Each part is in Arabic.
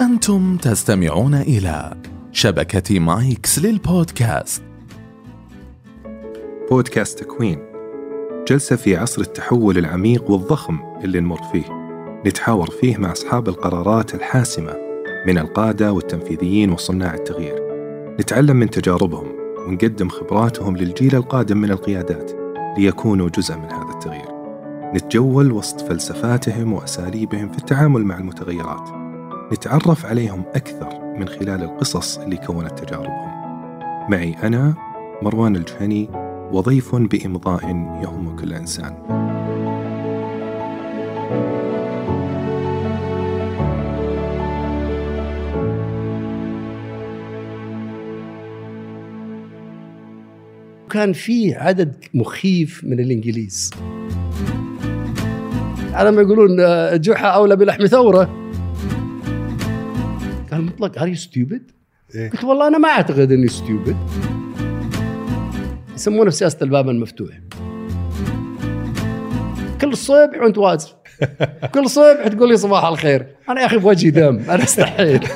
أنتم تستمعون إلى شبكة مايكس للبودكاست. بودكاست تكوين جلسة في عصر التحول العميق والضخم اللي نمر فيه. نتحاور فيه مع أصحاب القرارات الحاسمة من القادة والتنفيذيين وصناع التغيير. نتعلم من تجاربهم ونقدم خبراتهم للجيل القادم من القيادات ليكونوا جزء من هذا التغيير. نتجول وسط فلسفاتهم وأساليبهم في التعامل مع المتغيرات. نتعرف عليهم أكثر من خلال القصص اللي كونت تجاربهم. معي أنا مروان الجهني وضيف بإمضاء يهم كل إنسان كان في عدد مخيف من الإنجليز. على ما يقولون آه، جحا أولى بلحم ثوره. قال مطلق are you stupid؟ قلت والله أنا ما أعتقد إني stupid يسمونه سياسة الباب المفتوح. كل صبح وأنت واقف. كل صبح تقول لي صباح الخير. أنا يا أخي بوجهي دم. أنا استحيت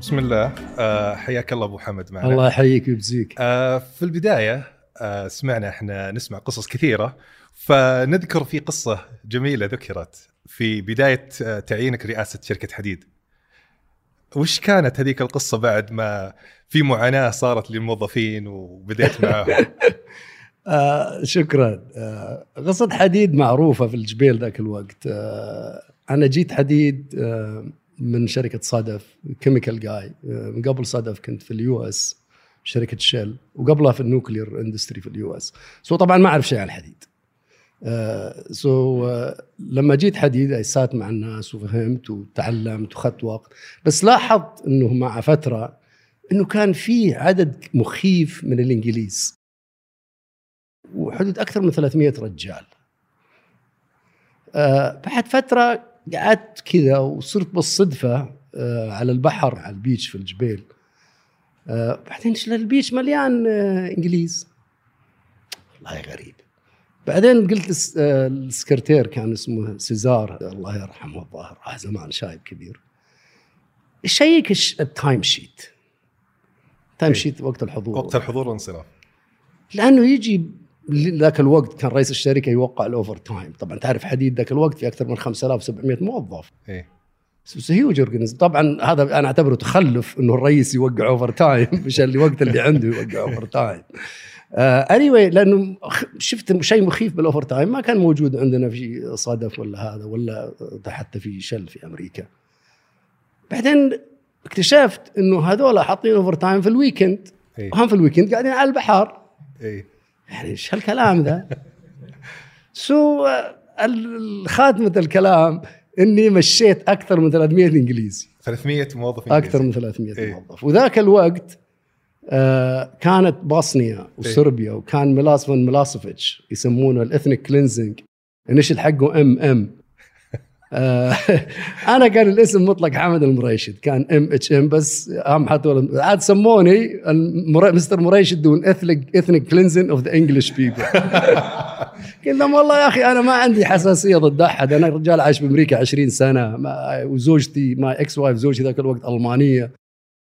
بسم الله. آه، حياك الله أبو حمد معنا. الله يحييك ويجزيك. آه، في البداية آه، سمعنا إحنا نسمع قصص كثيرة. فنذكر في قصة جميلة ذكرت في بداية آه، تعيينك رئاسة شركة حديد. وش كانت هذيك القصة بعد ما في معاناة صارت للموظفين وبديت معاهم؟ آه شكرا. آه قصة حديد معروفة في الجبيل ذاك الوقت. آه أنا جيت حديد آه من شركة صدف كيميكال جاي آه من قبل صدف كنت في ال US شركة شيل وقبلها في ال nuclear industry في ال US. so طبعا ما أعرف شيء عن الحديد so آه لما جيت حديد sat مع الناس وفهمت وتعلمت وخذت وقت بس لاحظت إنه مع فترة إنه كان في عدد مخيف من الإنجليز. وحدود أكثر من 300 رجال. آه بعد فترة قعدت كذا وصرت بالصدفة آه على البحر على ال beach في الجبيل آه بعدين ال beach مليان آه إنجليز. والله غريب. بعدين قلت آه، السكرتير كان اسمه سيزار الله يرحمه الظاهر راح زمان شايب كبير. check ال time sheet time. sheet وقت الحضور. وقت الحضور والانصراف. لأنه يجي ذاك الوقت كان رئيس الشركة يوقع ال overtime طبعا تعرف حديد ذاك الوقت في أكثر من 5700 موظف. إيه. هيوج طبعا هذا أنا أعتبره تخلف إنه الرئيس يوقع overtime مش اللي وقت اللي عنده يوقع overtime anyway لأنه شفت شيء مخيف بال overtime ما كان موجود عندنا في صدف ولا هذا ولا حتى في شل في أمريكا. بعدين اكتشفت إنه هذول حاطين overtime في ال weekend إيه. وهم في ال weekend قاعدين على البحر. إيه. يعني إيش هالكلام ذا؟ so ال- خاتمه الكلام إني مشيت أكثر من 300 إنجليزي. 300 موظف أكثر إنجليزي. من 300 إيه. موظف. وذاك الوقت آه كانت بوسنيا وصربيا وكان ميلوسوفيتش ميلوسوفيتش يسمونه ال ethnic cleansing النشل حقه MM آه أنا كان الاسم مطلق حمد المريشد. كان MHM بس هم حطوا عاد سموني مستر مريشد done ethnic ethnic cleansing of the English people قلت لهم والله يا أخي أنا ما عندي حساسية ضد أحد. أنا رجال عايش بأمريكا 20 سنة. ما وزوجتي ما ex-wife زوجتي ذاك الوقت ألمانية.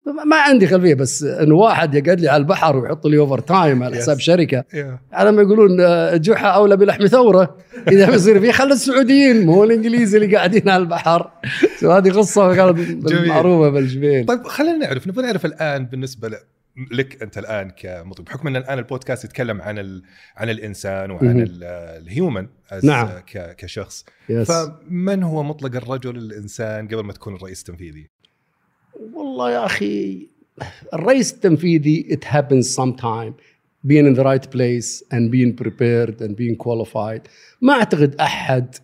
ما- عندي خلفية بس إنه واحد يقعد لي على البحر ويحط لي overtime على حساب. شركة. على ما يقولون آه، جحا أولى بلحم ثوره إذا بيصير فيه خلي السعوديين مو الانجليز اللي قاعدين على البحر هذه قصة. معروفه بالجبيل طيب خلينا نعرف نبغى نعرف الآن بالنسبة ل- لك أنت الآن كمطرب بحكم إن الآن البودكاست يتكلم عن ال... عن الإنسان وعن الهيومن نعم. ك... كشخص يس. فمن هو مطلق الرجل الإنسان قبل ما تكون الرئيس التنفيذي؟ والله يا أخي الرئيس التنفيذي it happens sometime being in the right place and being prepared and being qualified. ما أعتقد أحد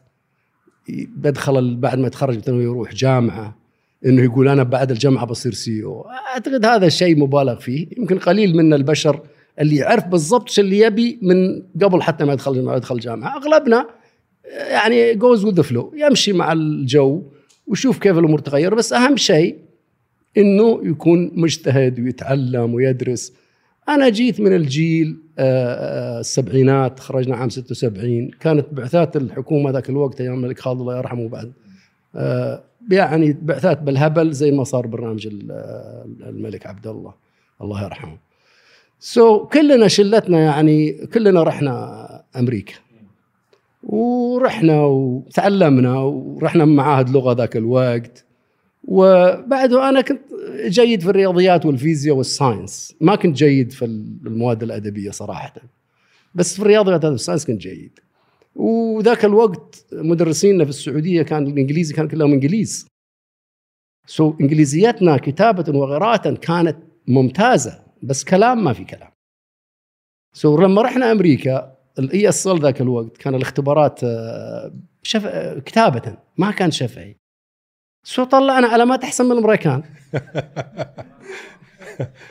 بدخل بعد ما يتخرج يروح جامعة إنه يقول أنا بعد الجامعة بصير سي أو أعتقد هذا الشيء مبالغ فيه. يمكن قليل من البشر اللي يعرف بالضبط شو اللي يبي من قبل حتى ما يدخل ما يدخل جامعة. أغلبنا يعني جوز وذ فلو يمشي مع الجو ويشوف كيف الأمور تغير. بس أهم شيء إنه يكون مجتهد ويتعلم ويدرس. أنا جيت من الجيل آه، السبعينات خرجنا عام 76 كانت بعثات الحكومة ذاك الوقت أيام الملك خالد الله يرحمه بعد. آه، يعني بعثات بالهبل زي ما صار برنامج ال- آه، الملك عبد الله. الله يرحمه. so, كلنا شلتنا يعني كلنا رحنا أمريكا. ورحنا وتعلمنا ورحنا معاهد لغة ذاك الوقت. وبعده أنا كنت جيد في الرياضيات والفيزياء وال science. ما كنت جيد في المواد الأدبية صراحة. بس في الرياضيات وال science كنت جيد. وذاك الوقت مدرسينا في السعودية كان الإنجليزي كان كلهم إنجليز. so إنجليزيتنا كتابة وقراءه كانت ممتازة بس كلام ما في كلام. so لما رحنا أمريكا ال ESL ذاك الوقت كان الاختبارات آه، شف... آه، كتابة ما كان شفهي. so طلعنا علامات احسن من الأمريكان.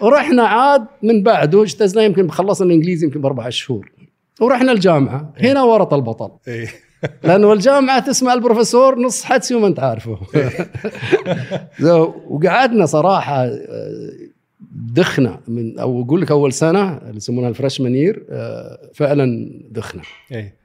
ورحنا عاد من بعده اجتزنا يمكن خلصنا الإنجليزي يمكن باربع شهور. ورحنا الجامعة هنا ورط البطل. إيه. لأنه الجامعة تسمع البروفيسور نص حدسي وما أنت عارفه. وقعدنا صراحة آه، دخنا من أو أقول لك أول سنة اللي يسمونها ال freshman year فعلا دخنا. إيه.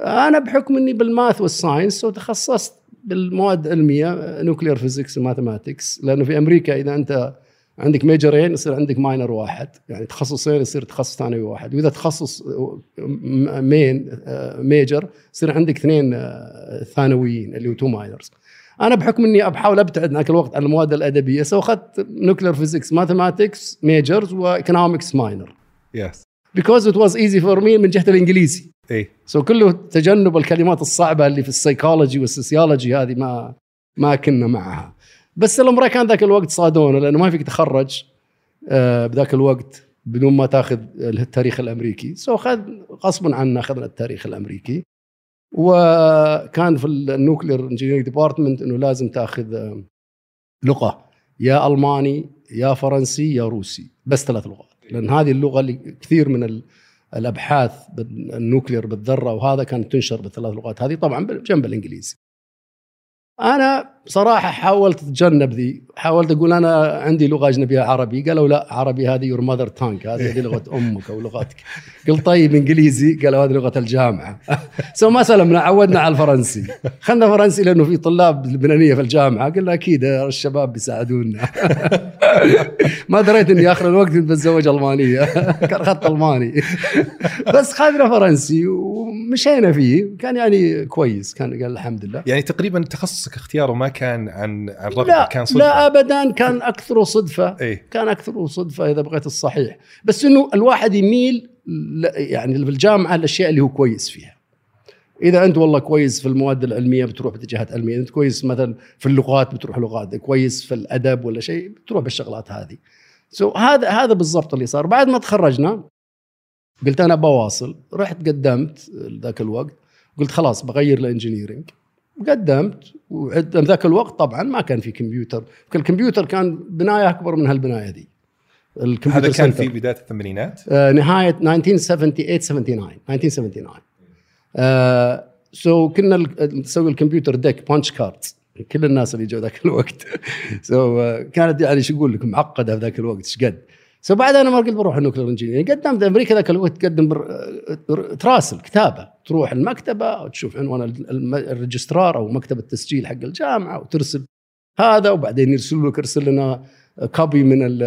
أنا بحكم إني بال math وال science وتخصصت بالمواد العلميه nuclear physics و mathematics لأنه في أمريكا إذا أنت عندك major ين يصير عندك minor واحد. يعني تخصصين يصير تخصص ثانوي واحد. وإذا تخصص main major يصير عندك اثنين آه، ثانويين اللي هو two minors أنا بحكم إني بحاول أبتعد ذاك الوقت عن المواد الأدبية so أخذت nuclear physics mathematics majors و economics minor yes because it was easy for me من جهة الإنجليزي. اي so كله تجنب الكلمات الصعبة اللي في ال psychology وال sociology هذه ما ما كنا معها. بس الامريكان ذاك الوقت صادونا لأنه ما فيك تخرج آه، بذاك الوقت بدون ما تاخذ التاريخ الأمريكي. so خذ غصبا عنا أخذنا التاريخ الأمريكي. وكان في ال nuclear engineering department إنه لازم تاخذ آه، لغة. يا ألماني يا فرنسي يا روسي. بس ثلاث لغات. لأن هذه اللغة اللي كثير من الأبحاث بال nuclear بالذرة وهذا كانت تنشر بالثلاث لغات هذه طبعا جنب الإنجليزي. أنا بصراحة حاولت أتجنب ذي، حاولت أقول أنا عندي لغة أجنبية عربي، قالوا لا عربي هذه your mother tongue هذه لغة أمك أو لغتك. قلت طيب إنجليزي، قالوا هذه لغة الجامعة. سو ما سلمنا عودنا على الفرنسي. خلنا فرنسي لأنه في طلاب لبنانية في الجامعة، قلنا أكيد الشباب بيساعدونا. ما دريت إني آخر الوقت بتزوج ألمانية. كان اخذت ألماني. بس خذنا فرنسي ومشينا فيه. كان يعني كويس. كان قال الحمد لله. يعني تقريبا تخصصك اختياره ما كان عن عن رغبه لا كان صدفة. لا ابدا كان أكثر صدفة. إيه. كان أكثر صدفة إذا بغيت الصحيح. بس إنه الواحد يميل يعني في الجامعة الأشياء اللي هو كويس فيها. إذا أنت والله كويس في المواد العلمية بتروح باتجاهات علمية. أنت كويس مثلا في اللغات بتروح لغات. كويس في الأدب ولا شيء بتروح بالشغلات هذه. so so هذا هذا بالضبط اللي صار. بعد ما تخرجنا قلت أنا بواصل. رحت قدمت ذاك الوقت. قلت خلاص بغير ل engineering قدمت وعد- ذاك الوقت طبعا ما كان في كمبيوتر. الكمبيوتر كان بناية أكبر من هالبناية دي. الكمبيوتر هذا كان center. في بداية الثمانينات؟ آه، نهاية 1978 79 1979 آه so كنا نسوي الكمبيوتر deck punch cards كل الناس اللي جو ذاك الوقت. so آه، كانت يعني شو أقول لك معقدة في ذاك الوقت إيش قد؟ so بعد أنا ما قلت بروح ال nuclear engineer قدمت أمريكا ذاك الوقت تقدم تراسل كتابة. تروح المكتبة وتشوف عنوان ال registrar أو مكتب التسجيل حق الجامعة وترسل هذا وبعدين يرسلوا لك ارسل لنا copy من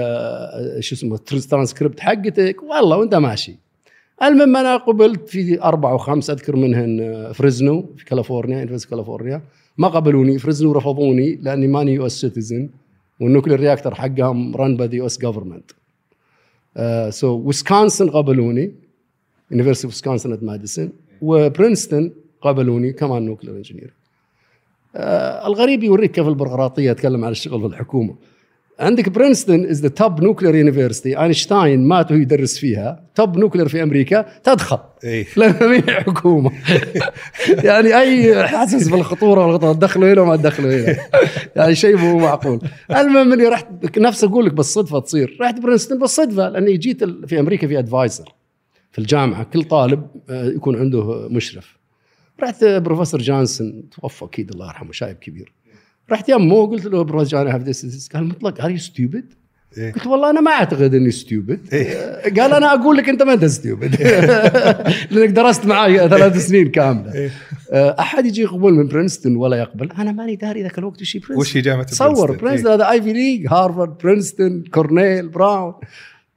شو اسمه الترانسكريبت حقتك. والله وأنت ماشي. المهم أنا قبلت في أربعة وخمسة أذكر منهن آه، فريزنو في كاليفورنيا University كاليفورنيا ما قبلوني فريزنو رفضوني لأني ماني US citizen وال nuclear reactor حقهم run by the US government so ويسكونسن قبلوني University ويسكونسن at ماديسون وبرنستون قبلوني كمان nuclear engineer الغريب يوريك كيف البيروقراطية اتكلم عن الشغل في الحكومة عندك برينستون is the top nuclear university اينشتاين مات وهو يدرس فيها. top nuclear في أمريكا. تدخل. اي لأن هي حكومة. يعني أي حاسس بالخطورة والخطوره تدخلوا هنا وما تدخلوا هنا. يعني شيء مو معقول. المهم إني رحت نفس أقول لك بالصدفة تصير. رحت برينستون بالصدفة لأني جيت في أمريكا في advisor في الجامعة. كل طالب آه، يكون عنده مشرف. رحت بروفيسور جانسون. توفى أكيد الله يرحمه شايب كبير. رحت يمه وقلت له بروفيسور جان have this قال مطلق are you stupid إيه. قلت والله أنا ما أعتقد إني stupid إيه. قال أنا أقول لك أنت ما أنت stupid لأنك درست معي ثلاث سنين كاملة إيه. آه، أحد يجي يقبل من برينستون ولا يقبل أنا ماني داري ذاك الوقت وش برينستون وش جامعة تصور برينستون؟ برينستون هذا Ivy League هارفارد برينستون كورنيل براون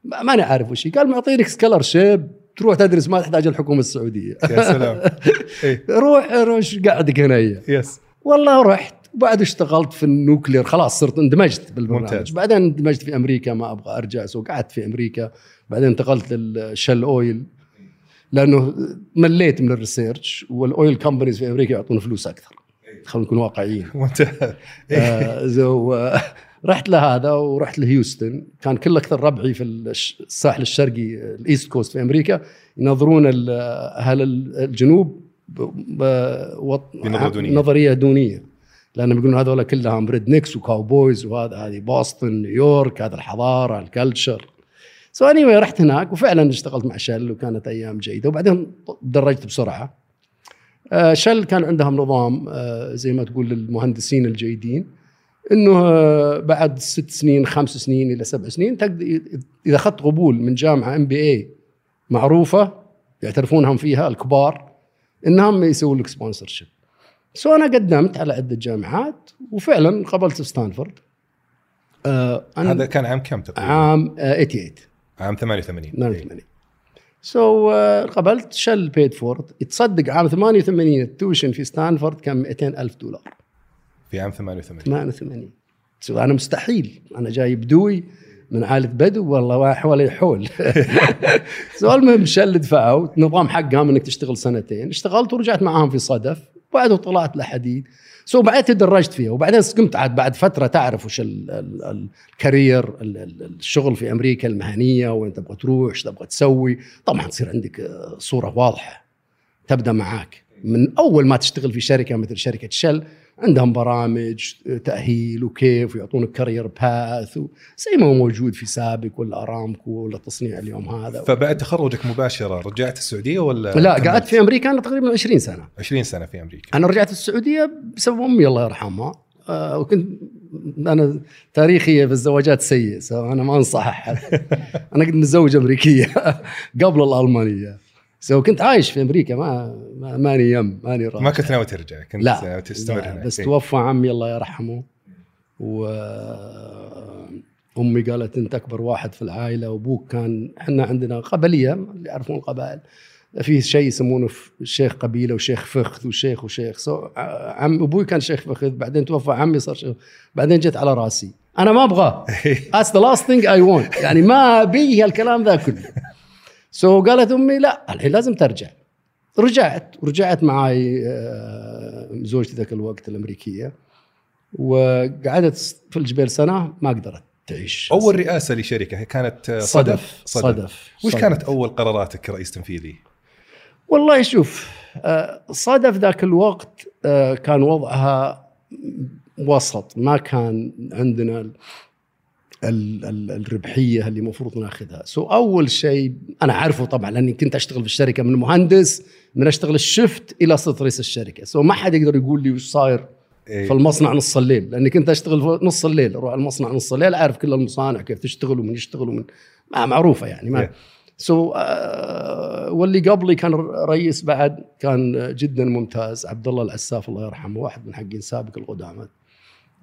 ما- ماني عارف وش قال معطينك scholarship تروح تدرس ما تحتاج الحكومة السعودية. يا سلام إيه. روح روح قاعدك هنا. yes والله رحت وبعد اشتغلت في ال nuclear خلاص صرت اندمجت بالبرنامج. ممتاز. بعدين اندمجت في أمريكا ما أبغى أرجع so قعدت في أمريكا. بعدين انتقلت لل Shell Oil لأنه مليت من ال research وال oil companies في أمريكا يعطون فلوس أكثر. خلينا نكون واقعيين. ممتاز. آه، آه، رحت لهذا ورحت لهيوستن. كان كل أكثر ربعي في الساحل الشرقي ال East Coast في أمريكا. ينظرون أهل الجنوب ب- ب- وط- بنظرة دونية. نظرية دونية. لأنهم يقولون هذول كلهم rednecks و cowboys وهذا هذه بوسطن نيويورك هذا الحضارة ال culture. so anyway رحت هناك وفعلا اشتغلت مع شل وكانت أيام جيدة. وبعدين درجت بسرعة. آه، شل كان عندهم نظام آه، زي ما تقول للمهندسين الجيدين إنه آه، بعد ست سنين خمس سنين إلى سبع سنين إذا أخذت قبول من جامعة MBA معروفة يعترفونهم فيها الكبار إنهم يسووا لك sponsorship so أنا قدمت على عدة جامعات وفعلا قبلت في ستانفورد. آه هذا كان عام كم تقريبا؟ عام آه 88 عام 88 88 so قبلت شل paid for it تصدق عام 88 ال tuition في ستانفورد كان 200 ألف دولار. في عام 88 88 so أنا مستحيل. أنا جاي بدوي من عائلة بدو والله حوالي حول. so المهم شل دفعوا. نظام حقهم إنك تشتغل سنتين. اشتغلت ورجعت معاهم في صدف. وبعده طلعت لحديد. so بعدين تدرجت فيها وبعدين قمت عاد بعد فترة تعرف وش ال- ال- ال- ال career ال- ال- الشغل في أمريكا المهنية وين تبغى تروح إيش تبغى تسوي. طبعا تصير عندك صورة واضحة تبدأ معاك. من أول ما تشتغل في شركة مثل شركة شل عندهم برامج تأهيل وكيف ويعطونك كارير باث زي ما هو موجود في سابق ولا أرامكو ولا تصنيع اليوم هذا. فبعد تخرجك مباشرة رجعت السعودية ولا لا؟ قعدت في أمريكا أنا تقريبا 20 سنة. 20 سنة في أمريكا. أنا رجعت السعودية بسبب أمي الله يرحمها. آه، وكنت أنا تاريخي في الزواجات سيء أنا ما انصح احد أنا كنت متزوج أمريكية قبل الألمانية. so كنت عايش في أمريكا ما, ما ماني يم ماني راجع ما كنت ناوي ترجع كنت لا تستمر لا هناك. بس إيه. توفى عمي الله يرحمه و أمي قالت أنت أكبر واحد في العائلة وأبوك كان إحنا عندنا قبلية اللي يعرفون القبائل. في شيء يسمونه شيخ قبيلة وشيخ فخذ وشيخ وشيخ. so عم أبوي كان شيخ فخذ بعدين توفى عمي صار شيخ. بعدين جت على راسي. أنا ما أبغاه. That's the last thing I want. يعني ما أبي هالكلام ذا كله. سو قالت أمي لا الحين لازم ترجع رجعت ورجعت معي آه، زوجتي ذاك الوقت الأمريكية وقعدت في الجبيل سنة ما قدرت تعيش أول رئاسة لشركة كانت آه، صدف صدف وش صدف. كانت أول قراراتك كرئيس تنفيذي؟ والله شوف آه، صدف ذاك الوقت كان وضعها وسط ما كان عندنا ال ال ال الربحية اللي المفروض ناخذها so أول شيء أنا عارفه طبعا لأني كنت أشتغل في الشركة من مهندس من أشتغل ال shift إلى صرت رئيس الشركة so ما حد يقدر يقول لي وش صاير إيه. في المصنع نص الليل لأني كنت أشتغل في نص الليل أروح المصنع نص الليل أعرف كل المصانع كيف تشتغل ومن يشتغل ومن ما معروفة يعني ما إيه. so آه واللي قبلي كان رئيس بعد كان جدا ممتاز عبد الله العساف الله يرحمه واحد من حقين سابق القدامى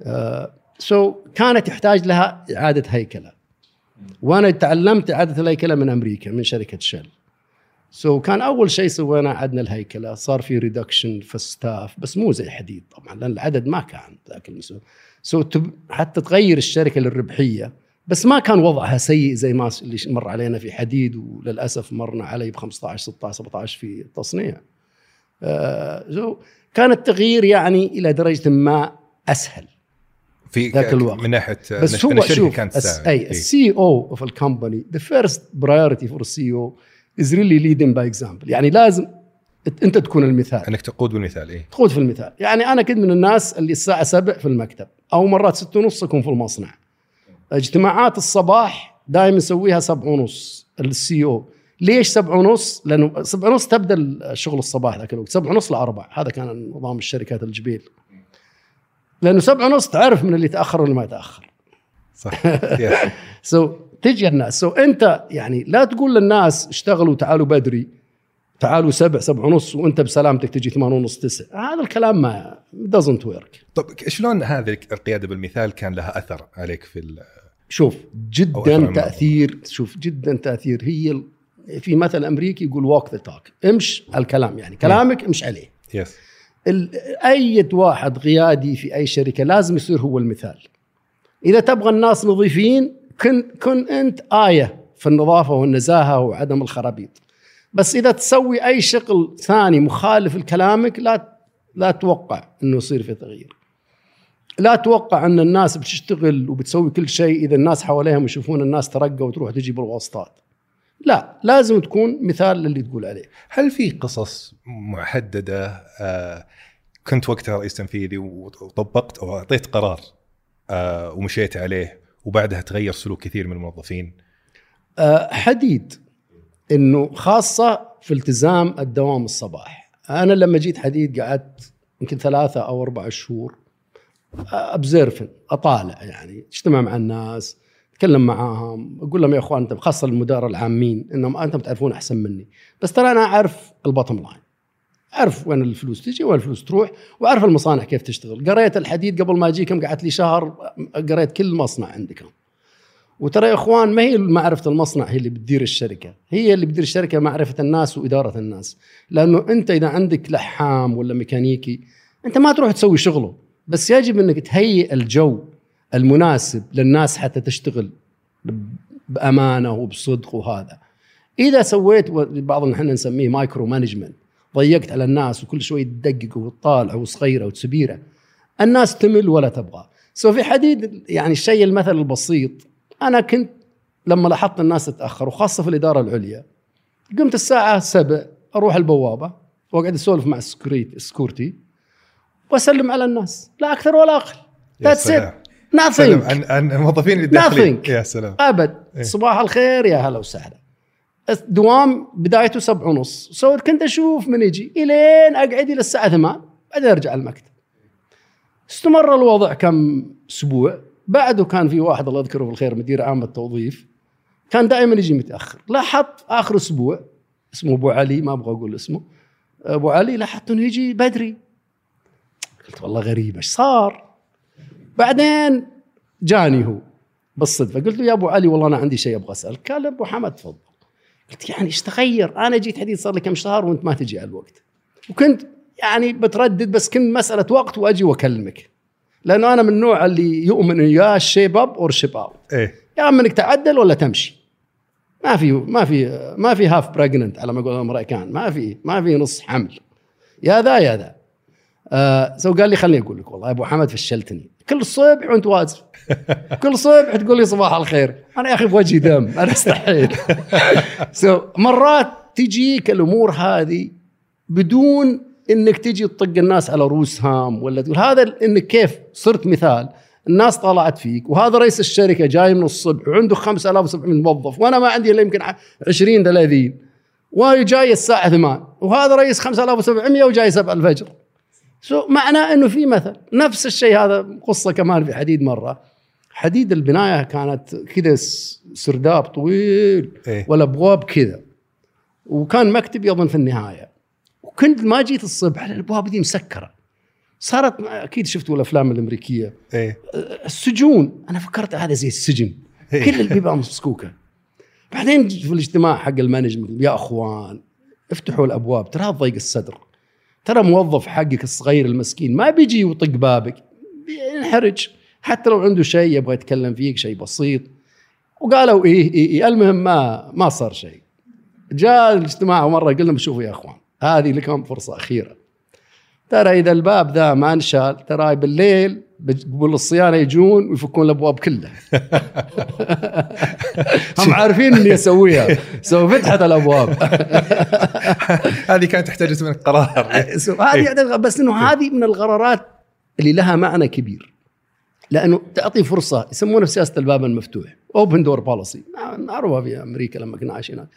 آه so كانت يحتاج لها إعادة هيكلة. وأنا تعلمت إعادة الهيكلة من أمريكا من شركة شل so كان أول شيء سوينا عدنا الهيكلة. صار في reduction في ال staff بس مو زي حديد طبعا لأن العدد ما كان ذاك المسؤول so تب- حتى تغير الشركة للربحية بس ما كان وضعها سيء زي ما اللي مر علينا في حديد وللأسف مرنا علي ب 15 16 17 في التصنيع. آه so كان التغيير يعني إلى درجة ما أسهل. في ذاك الوقت. من ناحية بس هو شوف كانت ال C- E. ال CE O of the company the first priority for the CEO is really leading by example يعني لازم أنت تكون المثال. أنك تقود بالمثال إيه. تقود في المثال. يعني أنا كنت من الناس اللي الساعة 7 في المكتب أو مرات 6 ونص أكون في المصنع. اجتماعات الصباح دائما نسويها 7 ونص ال CEO ليش 7 ونص؟ لأنه 7 ونص تبدأ الشغل الصباح ذاك الوقت 7 ونص ل 4 هذا كان نظام الشركات الجبيل. لأنه 7 ونص تعرف من اللي تأخر واللي ما يتأخر. صح. so تجي الناس. so أنت يعني لا تقول للناس اشتغلوا تعالوا بدري تعالوا سبع سبع ونص وأنت بسلامتك تجي ثمان ونص تسع. هذا الكلام ما doesn't work. طب شلون هذه القيادة بالمثال كان لها أثر عليك في ال- شوف جدا. تأثير شوف جدا تأثير. هي في مثل أمريكي يقول ووك ذا توك امش الكلام يعني. كلامك امش عليه. يس ال- أي واحد قيادي في أي شركة لازم يصير هو المثال. إذا تبغى الناس نظيفين كن كن أنت آية في النظافة والنزاهة وعدم الخرابيط. بس إذا تسوي أي شغل ثاني مخالف لكلامك لا لا توقع إنه يصير في تغيير. لا توقع إن الناس بتشتغل وبتسوي كل شيء إذا الناس حواليهم يشوفون الناس ترقى وتروح تجي بالواسطات لا لازم تكون مثال للي تقول عليه. هل في قصص محددة آه، كنت وقتها رئيس تنفيذي وطبقت أو أعطيت قرار آه، ومشيت عليه وبعدها تغير سلوك كثير من الموظفين؟ أه، حديد إنه خاصة في التزام الدوام الصباح. أنا لما جيت حديد قعدت يمكن ثلاثة أو أربع شهور ابزرفن أطالع يعني اجتمع مع الناس أتكلم معاهم أقول لهم يا إخوان أنتم خاصة المدراء العامين إنهم أنتم تعرفون أحسن مني. بس ترى أنا أعرف البطم لاين أعرف وين الفلوس تجي وين الفلوس تروح وأعرف المصانع كيف تشتغل. قريت الحديد قبل ما أجيكم قعدت لي شهر قريت كل مصنع عندكم. وترى يا إخوان ما هي معرفة المصنع هي اللي بتدير الشركة. هي اللي بتدير الشركة معرفة الناس وإدارة الناس. لأنه أنت إذا عندك لحام ولا ميكانيكي أنت ما تروح تسوي شغله. بس يجب إنك تهيئ الجو. المناسب للناس حتى تشتغل بأمانة وبصدق وهذا. إذا سويت بعض إحنا نسميه micromanagement ضيقت على الناس وكل شوي تدقق وتطالع وصغيرة وتسبيرة الناس تمل ولا تبغى. so في حديد يعني الشيء المثل البسيط أنا كنت لما لاحظت الناس تتأخر وخاصة في الإدارة العليا قمت الساعة 7 أروح البوابة وأقعد أسولف مع ال security ال security وأسلم على الناس لا أكثر ولا أقل. that's nothing عن عن الموظفين اللي داخلين. يا سلام. أبد. إيه. صباح الخير يا هلا وسهلا. الدوام بدايته سبعة ونص. so كنت أشوف من يجي إلين أقعد إلى الساعة 8 بعدين أرجع المكتب. استمر الوضع كم أسبوع. بعده كان في واحد الله يذكره بالخير مدير عام التوظيف. كان دائما يجي متأخر. لاحظت آخر أسبوع اسمه أبو علي ما أبغى أقول اسمه. أبو علي لاحظت إنه يجي بدري. قلت والله غريب إيش صار؟ بعدين جاني هو بالصدفة. قلت له يا أبو علي والله أنا عندي شيء أبغى اسالك قال أبو حمد تفضل. قلت يعني إيش تغير؟ أنا جيت حديث صار لي كم شهر وأنت ما تجي على الوقت. وكنت يعني بتردد بس كنت مسألة وقت وأجي وأكلمك. لأنه أنا من النوع اللي يؤمن يا shape up or ship out إيه. يا اما إنك تعدل ولا تمشي. ما في ما في ما في half pregnant على ما يقول الأمريكان. ما في ما في نص حمل. يا ذا يا ذا. آه so قال لي خليني أقول لك والله يا أبو حمد فشلتني. كل صبح وانت واقف كل صبح تقول لي صباح الخير. أنا يا أخي بوجهي دم. أنا استحيت so مرات تجيك الأمور هذه بدون إنك تجي تطق الناس على رؤوسهم ولا تقول هذا إنك كيف صرت مثال. الناس طلعت فيك وهذا رئيس الشركة جاي من الصبح وعنده 5700 موظف وأنا ما عندي إلا يمكن 20 30 وجاي الساعة 8 وهذا رئيس 5700 وجاي 7 الفجر. سو معناه إنه في مثل. نفس الشيء هذا قصة كمان في حديد مرة. حديد البناية كانت كذا سرداب طويل إيه. والابواب كذا وكان مكتبي اظن في النهاية. وكنت ما جيت الصبح الأبواب دي مسكرة. صارت أكيد شفتوا الأفلام الأمريكية. إيه. السجون. أنا فكرت هذا زي السجن. كل البيبان مسكوكه بعدين في الاجتماع حق المانجمنت يا أخوان افتحوا الأبواب ترى ضيق الصدر. ترى موظف حقك الصغير المسكين ما بيجي ويطق بابك بينحرج. حتى لو عنده شيء يبغى يتكلم فيك شيء بسيط. وقالوا إيه إيه, إيه المهم ما ما صار شيء. جاء الاجتماع مرة قلنا شوفوا يا أخوان هذه لكم فرصة أخيرة. ترى إذا الباب ذا ما انشال ترى بالليل بقول الصيانة يجون ويفكون الأبواب كلها. هم عارفين إني أسويها. so فتحت الأبواب. هذه كانت تحتاج منك قرار هذه بس إنه هذه من القرارات اللي لها معنى كبير. لأنه تعطي فرصة يسمونها في سياسة الباب المفتوح open door policy معروفة في أمريكا لما كنا عايشين هناك.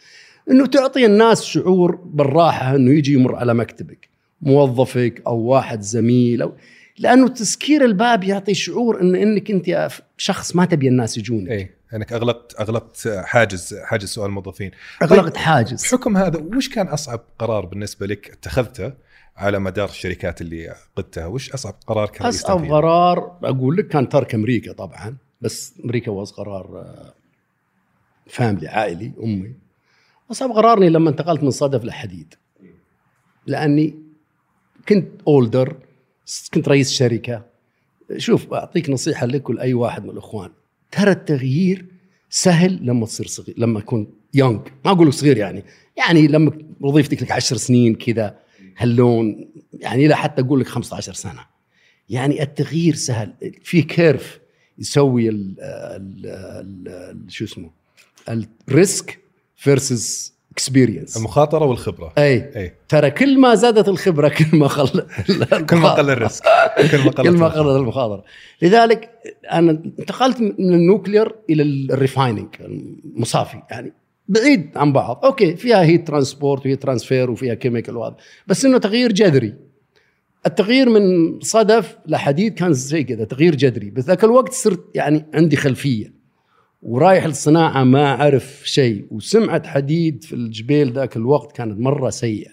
إنه تعطي الناس شعور بالراحة إنه يجي يمر على مكتبك موظفك أو واحد زميل أو لأنه تسكير الباب يعطي شعور إن إنك أنت شخص ما تبي الناس يجونك. اي إنك أغلقت أغلقت حاجز حاجز سؤال الموظفين. أغلقت حاجز. بحكم هذا وش كان أصعب قرار بالنسبة لك اتخذته على مدار الشركات اللي قدتها؟ وش أصعب قرار كان أصعب قرار أقول لك كان ترك أمريكا طبعا بس أمريكا واز قرار فاملي عائلي أمي. أصعب قرارني لما انتقلت من صدف لحديد. لأني كنت اولدر كنت رئيس شركة. شوف أعطيك نصيحة لك ولاي واحد من الإخوان. ترى التغيير سهل لما تصير صغير لما تكون يونج ما أقول صغير يعني يعني لما وظيفتك لك 10 سنين كذا هاللون يعني لا حتى أقول لك 15 سنة. يعني التغيير سهل. في curve يسوي ال شو اسمه ال risk versus experience المخاطرة والخبرة. أي, أي. ترى كل ما زادت الخبرة كل ما قل كل ما قل ال risk. كل ما قل كل ما قلت المخاطرة. لذلك أنا انتقلت من ال nuclear إلى ال refining المصافي. يعني بعيد عن بعض. okay فيها heat transport و heat transfer وفيها chemical وهذا. بس إنه تغيير جذري. التغيير من صدف لحديد كان زي كذا تغيير جذري. بس ذاك الوقت صرت يعني عندي خلفية. ورايح الصناعه ما أعرف شيء وسمعه حديد في الجبيل ذاك الوقت كانت مرة سيئة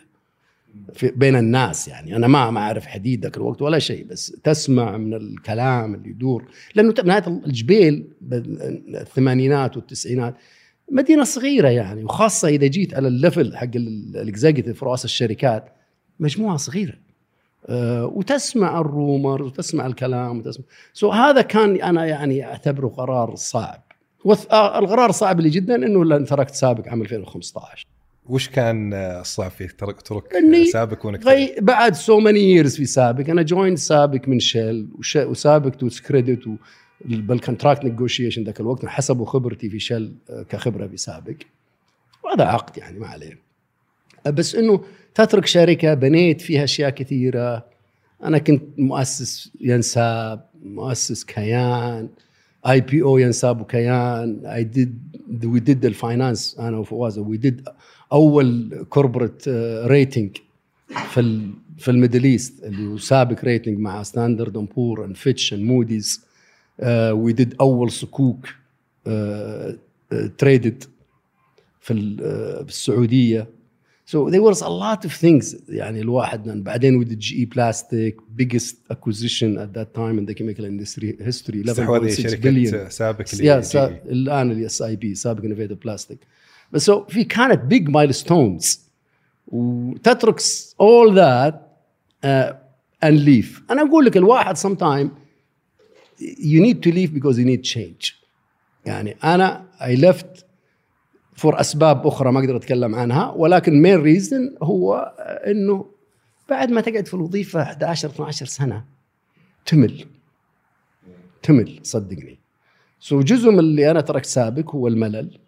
في بين الناس يعني. أنا ما ما أعرف حديد ذاك الوقت ولا شيء بس تسمع من الكلام اللي يدور. لأنه نهاية الجبيل الثمانينات والتسعينات مدينة صغيرة يعني وخاصة إذا جيت على ال level حق ال executive رؤساء الشركات مجموعة صغيرة. أه وتسمع ال rumor وتسمع الكلام وتسمع. so هذا كان أنا يعني أعتبره قرار صعب. والقرار صعب لي جدا إنه تركت سابك عام 2015 وش كان الصعب فيه ترك ترك سابك وإنك غي بعد so many years في سابك أنا joined سابك من شل وسابك took credit بال contract negotiation ذاك الوقت حسبوا خبرتي في شل كخبرة في سابك. وهذا عقد يعني ما عليه. بس إنه تترك شركة بنيت فيها أشياء كثيرة. أنا كنت مؤسس ينساب مؤسس كيان. IPO ينساب وكيان I did we did ال finance أنا وفواز we did أول corporate rating في في ال Middle East اللي هو سابك rating مع Standard and Poor's and Fitch and Moody's we did أول صكوك تريدد في السعودية. So there was a lot of things يعني الواحد من بعدين with the GE Plastic biggest acquisition at that time in the chemical industry history 11.6 billion سابق اللي سا... الان الاس اي بي سابق انوفيتيف بلاستيك بس so في كانت big milestones وتترك all that uh, and leave انا اقول لك الواحد sometime you need to leave because you need change يعني انا I left for أسباب أخرى ما أقدر أتكلم عنها ولكن main reason هو إنه بعد ما تقعد في الوظيفة 11 12 سنة تمل. تمل صدقني. so جزء من اللي أنا تركت سابك هو الملل.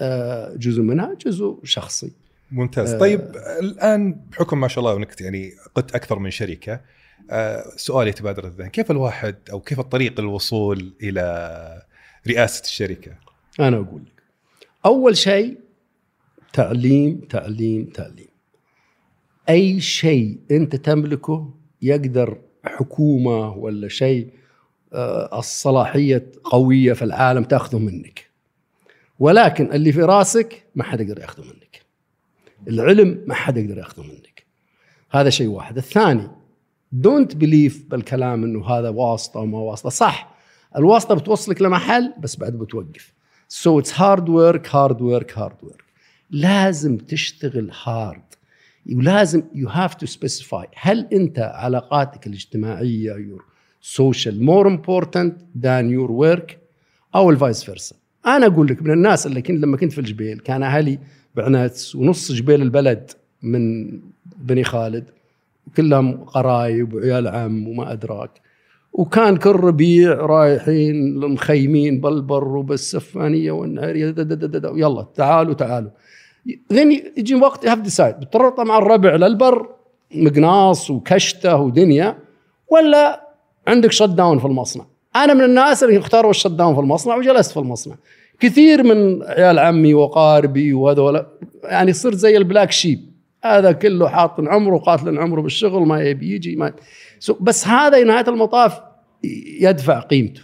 آه، جزء منها جزء شخصي. ممتاز. آه طيب الآن بحكم ما شاء الله أنك يعني قدت أكثر من شركة آه سؤال يتبادر الذهن. كيف الواحد أو كيف الطريق الوصول إلى رئاسة الشركة؟ أنا أقول أول شيء تعليم تعليم تعليم. أي شيء أنت تملكه يقدر حكومة ولا شيء آه، الصلاحية قوية في العالم تأخذه منك. ولكن اللي في راسك ما حد يقدر يأخذه منك. العلم ما حد يقدر يأخذه منك. هذا شيء واحد. الثاني don't believe بالكلام إنه هذا واسطة وما واسطة. صح الواسطة بتوصلك لمحل بس بعد بتوقف. so it's hard work hard work hard work لازم تشتغل hard ولازم you have to specify هل أنت علاقاتك الاجتماعية your social more important than your work أو ال vice versa أنا أقول لك من الناس اللي كنت لما كنت في الجبيل كان أهلي بعنك ونص جبيل البلد من بني خالد كلهم قرايب وعيال عم وما أدراك. وكان كل ربيع رايحين مخيمين بالبر وبالسفانية والنعيرية يلا تعالوا تعالوا. then يجي وقت have decide بتربط مع الربع للبر مقناص وكشتة ودنيا ولا عندك shut down في المصنع؟ أنا من الناس اللي اختاروا ال shut down في المصنع وجلست في المصنع. كثير من عيال عمي وقاربي وهذول يعني صرت زي ال black sheep. هذا كله حاط عمره قاتل عمره بالشغل ما يبي يجي ما بس هذا نهاية المطاف يدفع قيمته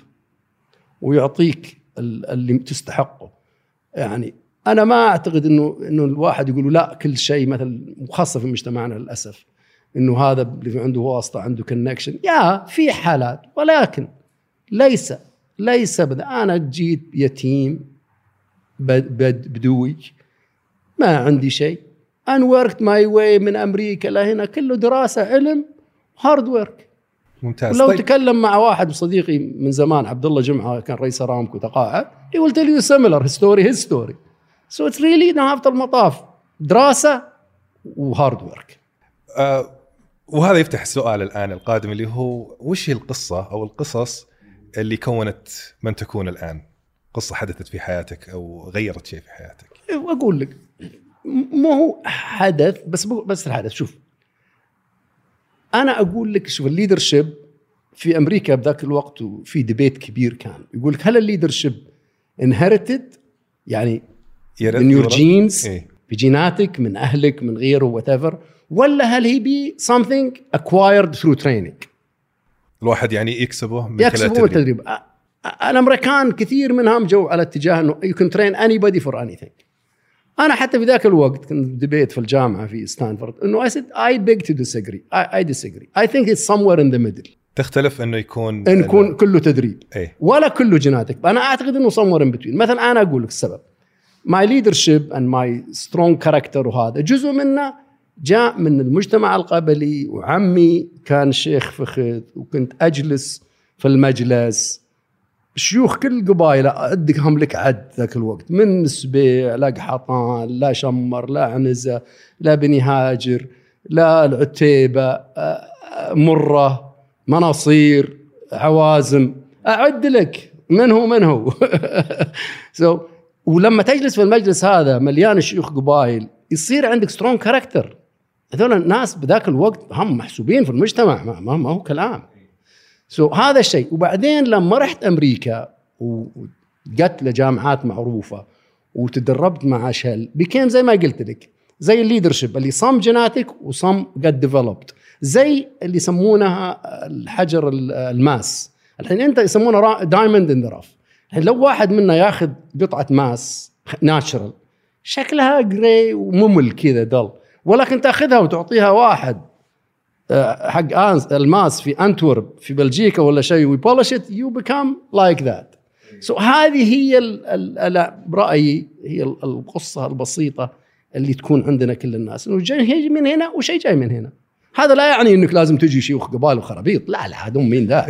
ويعطيك ال- اللي تستحقه. يعني أنا ما أعتقد إنه إنه الواحد يقول لا كل شيء مثل وخاصة في مجتمعنا للأسف إنه هذا اللي عنده واسطة عنده connection يا في حالات ولكن ليس ليس بد- أنا جيت يتيم بد- بد- بدوي ما عندي شيء. and worked my way من أمريكا لهنا كله دراسة علم hard work ممتاز. لو طيب. تكلم مع واحد صديقي من زمان عبد الله جمعة كان رئيس ارامكو تقاعد he will tell you similar story his story. So it's really نهايه المطاف. دراسة و hard work آه وهذا يفتح السؤال الآن القادم اللي هو وش هي القصة أو القصص اللي كونت من تكون الآن؟ قصة حدثت في حياتك أو غيرت شيء في حياتك. أقول لك. مو هو حدث بس بس الحدث شوف. أنا أقول لك شوف ال leadership في أمريكا بذاك الوقت وفي debate كبير كان. يقول لك هل ال leadership inherited يعني من your؟ genes. بجيناتك من أهلك من غيره whatever ولا هل هي be something acquired through training الواحد يعني يكسبه من خلال يكسبوا التدريب. الأمريكان كثير منهم جو على اتجاه إنه you can train anybody for anything. أنا حتى في ذاك الوقت كنت debate في الجامعة في ستانفورد إنه said I beg to disagree I, I disagree. I think it's somewhere in the middle. تختلف إنه يكون إن يكون كله تدريب. إيه. ولا كله جيناتك. أنا أعتقد إنه somewhere in between. مثلا أنا أقول لك السبب. My leadership and my strong character وهذا جزء منه جاء من المجتمع القبلي وعمي كان شيخ فخذ وكنت أجلس في المجلس. شيوخ كل القبائل ادهم لك عد ذاك الوقت. من سبيع لا قحطان لا شمر لا عنزة لا بني هاجر لا العتيبة مرة مناصير عوازم. أعد لك. من هو من هو؟ So, ولما تجلس في المجلس هذا مليان شيوخ قبائل يصير عندك strong character هذول الناس بذاك الوقت هم محسوبين في المجتمع ما, ما هو كلام. so so, هذا الشيء. وبعدين لما رحت أمريكا وقت لجامعات معروفة وتدربت مع شل become زي ما قلت لك زي ال leadership اللي some genetic و some got developed زي اللي يسمونها الحجر ال- الماس. الحين أنت يسمونه diamond in the rough الحين لو واحد منا ياخذ قطعة ماس natural شكلها gray وممل كذا dull ولكن تأخذها وتعطيها واحد. حق آنس الماس في أنتورب في بلجيكا ولا شيء وي polish it you become like that so هذه هي ال- ال- ال- برايي هي ال- القصة البسيطة اللي تكون عندنا كل الناس. إنه جاي جاي من هنا وشيء جاي من هنا. هذا لا يعني إنك لازم تجي شيوخ قبائل وخرابيط. لا لا هذول مين ذا.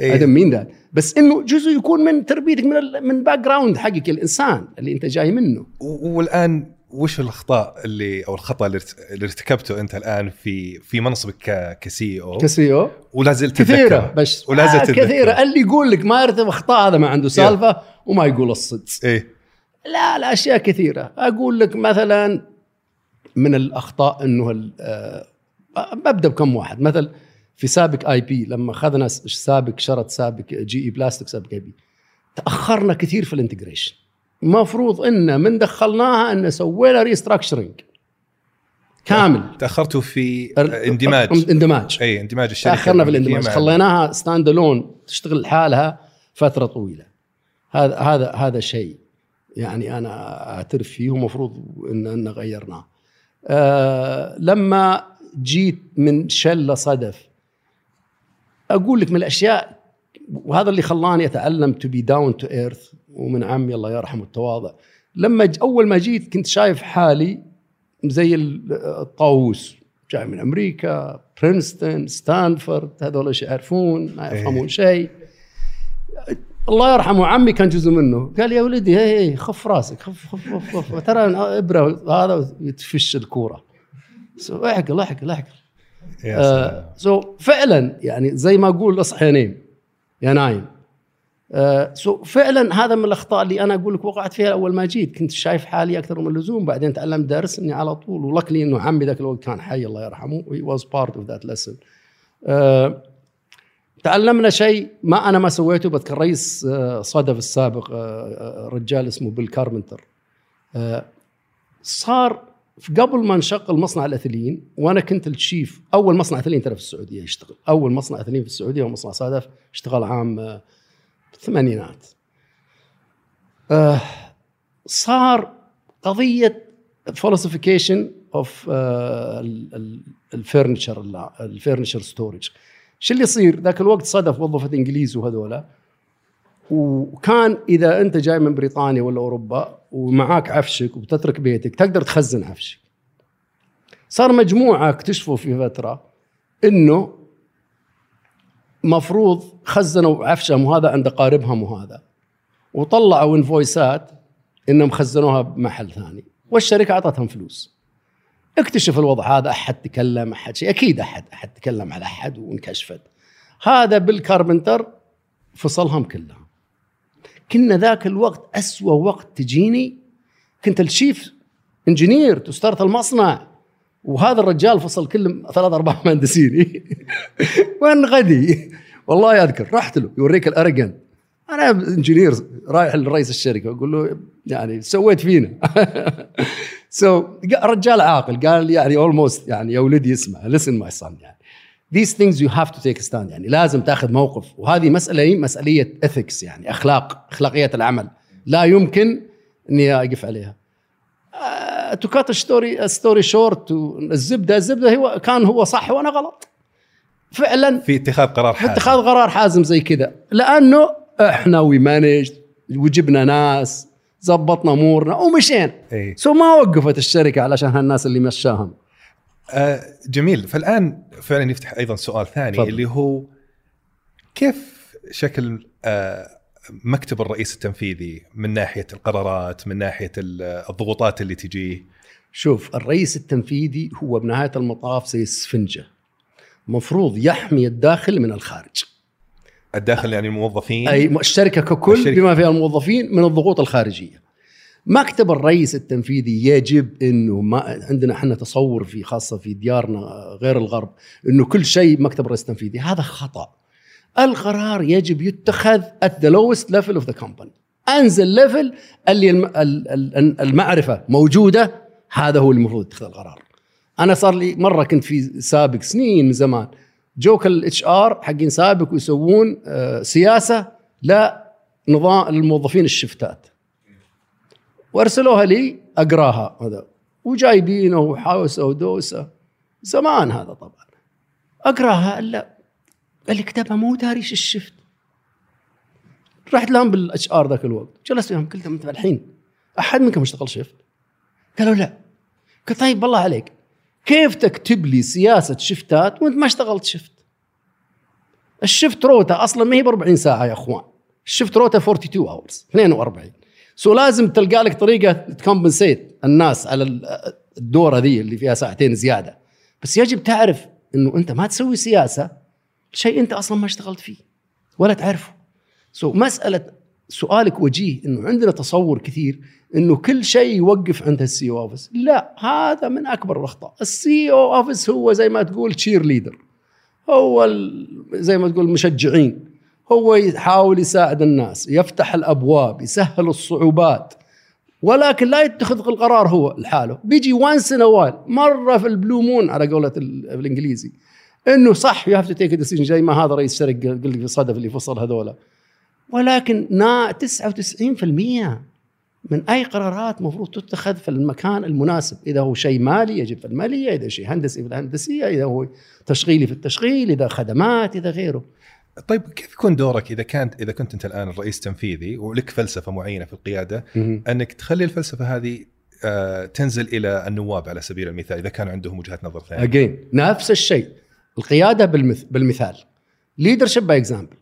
هذا مين ذا بس إنه جزء يكون من تربيتك من من background حقك الإنسان اللي أنت جاي منه. والآن وش الأخطاء اللي أو الخطأ اللي ارت- اللي ارتكبته أنت الآن في في منصبك ك CEO؟ ك CEO؟ ولا زلت كثيرة؟ بس ولا زلت آه. كثيرة. اللي يقول لك ما يرتب أخطاء هذا ما عنده سالفة وما يقول الصدق. إيه. لا لا أشياء كثيرة. أقول لك مثلا من الأخطاء إنه ال- آه، ببدا بكم واحد. مثل في سابق آي بي لما أخذنا سابق شرط سابق جي إي بلاستيك سابق آي بي. تأخرنا كثير في ال integration. مفروض ان من دخلناها ان سوينا restructuring كامل. تأخرتوا في اندماج. اندماج. اي اندماج الشركة. تأخرنا في الاندماج. خليناها stand alone تشتغل لحالها فترة طويلة. هذا هذا هذا شيء يعني أنا أعترف فيه ومفروض إن إن غيرناه. آه لما جيت من شركة صدف أقول لك من الأشياء وهذا اللي خلاني اتعلم to be down to earth ومن عمي الله يرحمه التواضع. لما أول ما جيت كنت شايف حالي زي ال- الطاووس. جاي من أمريكا برينستون ستانفورد هذول إيش يعرفون ما يفهمون شيء الله يرحمه عمي كان جزء منه. قال يا ولدي هي هي خف راسك خف خف خف, خف. ترى أبره هذا يتفش الكورة. so اعقل اعقل اعقل يا. آه so فعلا يعني زي ما أقول اصحى نايم يا نايم. so فعلا هذا من الأخطاء اللي أنا أقول لك وقعت فيها أول ما جيت. كنت شايف حالي أكثر من اللزوم بعدين تعلمت درس إني على طول. و luckily إنه عمي ذاك الوقت كان حي الله يرحمه. Was part of that lesson. آه تعلمنا شيء ما أنا ما سويته بذكر رئيس آه، صدف السابق آه، آه، رجال اسمه بيل كاربنتر آه، صار قبل ما نشغل مصنع الاثلين وأنا كنت ال chief أول مصنع اثلين ترى في السعودية يشتغل. أول مصنع اثلين في السعودية هو مصنع صدف اشتغل عام الثمانينات. آه صار قضية falsification of الفرنشر الفرنشر ستورج شو اللي يصير؟ ذاك الوقت صدف وظفت إنجليز وهذولا. وكان إذا أنت جاي من بريطانيا ولا أوروبا ومعاك عفشك وبتترك بيتك تقدر تخزن عفشك. صار مجموعة اكتشفوا في فترة إنه مفروض خزنوا عفشهم وهذا عند اقاربهم وهذا. وطلعوا انفويسات إنهم خزنوها بمحل ثاني. والشركة أعطتهم فلوس. اكتشف الوضع هذا أحد تكلم أحد شيء. أكيد أحد أحد تكلم على أحد وانكشفت. هذا بالكاربنتر فصلهم كلهم. كنا ذاك الوقت أسوأ وقت تجيني. كنت الشيف انجينير تستارت المصنع. وهذا الرجال فصل كل ثلاث أربع مهندسين. وين غدي؟ والله أذكر رحت له يوريك الارجن أنا انجينير رايح لرئيس الشركة أقول له يعني سويت فينا. so so, رجال عاقل قال يعني almost يعني يا ولدي اسمع listen my son يعني. These things you have to take a stand يعني لازم تاخذ موقف. وهذه مسألة مسألية ethics يعني أخلاق اخلاقيات العمل. لا يمكن إني أقف عليها. to cut story story short الزبدة الزبدة هو كان هو صح وأنا غلط. فعلا في اتخاذ قرار حازم. في اتخاذ قرار حازم زي كذا لأنه إحنا we manage وجبنا ناس زبطنا أمورنا ومشينا. إيه. so ما وقفت الشركة علشان هالناس اللي مشاهم. آه جميل. فالآن فعلا يفتح أيضا سؤال ثاني فضل. اللي هو كيف شكل آه مكتب الرئيس التنفيذي من ناحية القرارات من ناحية ال- الضغوطات اللي تجيه شوف الرئيس التنفيذي هو بنهاية المطاف زي السفنجة. مفروض يحمي الداخل من الخارج. الداخل يعني الموظفين؟ أي الشركة ككل الشركة. بما فيها الموظفين من الضغوط الخارجية. مكتب الرئيس التنفيذي يجب إنه ما عندنا إحنا تصور في خاصة في ديارنا غير الغرب إنه كل شيء مكتب الرئيس التنفيذي. هذا خطأ. القرار يجب يتخذ at the lowest level of the company. انزل ليفل اللي الم- ال- ال- المعرفة موجودة هذا هو المفروض يتخذ القرار. أنا صار لي مرة كنت في سابك سنين من زمان جوك ال HR حقين سابك ويسوون آه، سياسة لا نظام الموظفين الشفتات. وأرسلوها لي أقراها هذا. وجايبينه وحوسه ودوسه. زمان هذا طبعا. أقراها لا. قال لي كتبها مو إيش ال shift. رحت لهم بال HR ذاك الوقت. جلست وياهم قلت لهم انت الحين. أحد منكم اشتغل shift؟ قالوا لا. قلت طيب بالله عليك كيف تكتب لي سياسة شفتات وأنت ما اشتغلت shift؟ ال shift rota أصلا ما هي ب 40 ساعة يا أخوان. ال shift rota 42 hours 42 so لازم تلقى لك طريقة ت compensate الناس على ال- الدوره ذي اللي فيها ساعتين زيادة. بس يجب تعرف إنه أنت ما تسوي سياسة شيء أنت أصلا ما اشتغلت فيه. ولا تعرفه. so مسألة سؤالك وجيه إنه عندنا تصور كثير إنه كل شيء يوقف عند ال CEO office لا هذا من أكبر الأخطاء. ال CEO office هو زي ما تقول cheerleader هو زي ما تقول مشجعين. هو يحاول يساعد الناس يفتح الأبواب يسهل الصعوبات. ولكن لا يتخذ القرار هو لحاله. بيجي once in مرة في ال blue moon على قولة ال- بالإنجليزي. إنه صح you have to take decision زي ما هذا رئيس شركه قال لي في صدف اللي فصل هذولا. ولكن نا 99% من أي قرارات مفروض تتخذ في المكان المناسب. إذا هو شيء مالي يجب في المالية إذا شيء هندسي في الهندسية إذا هو تشغيلي في التشغيل إذا خدمات إذا غيره. طيب كيف يكون دورك إذا كانت إذا كنت أنت الآن الرئيس التنفيذي ولك فلسفة معينة في القيادة أنك تخلي الفلسفة هذه آه، تنزل إلى النواب على سبيل المثال إذا كان عندهم وجهات نظر ثانية؟ again نفس الشيء. القيادة بالمث... بالمثال. leadership by example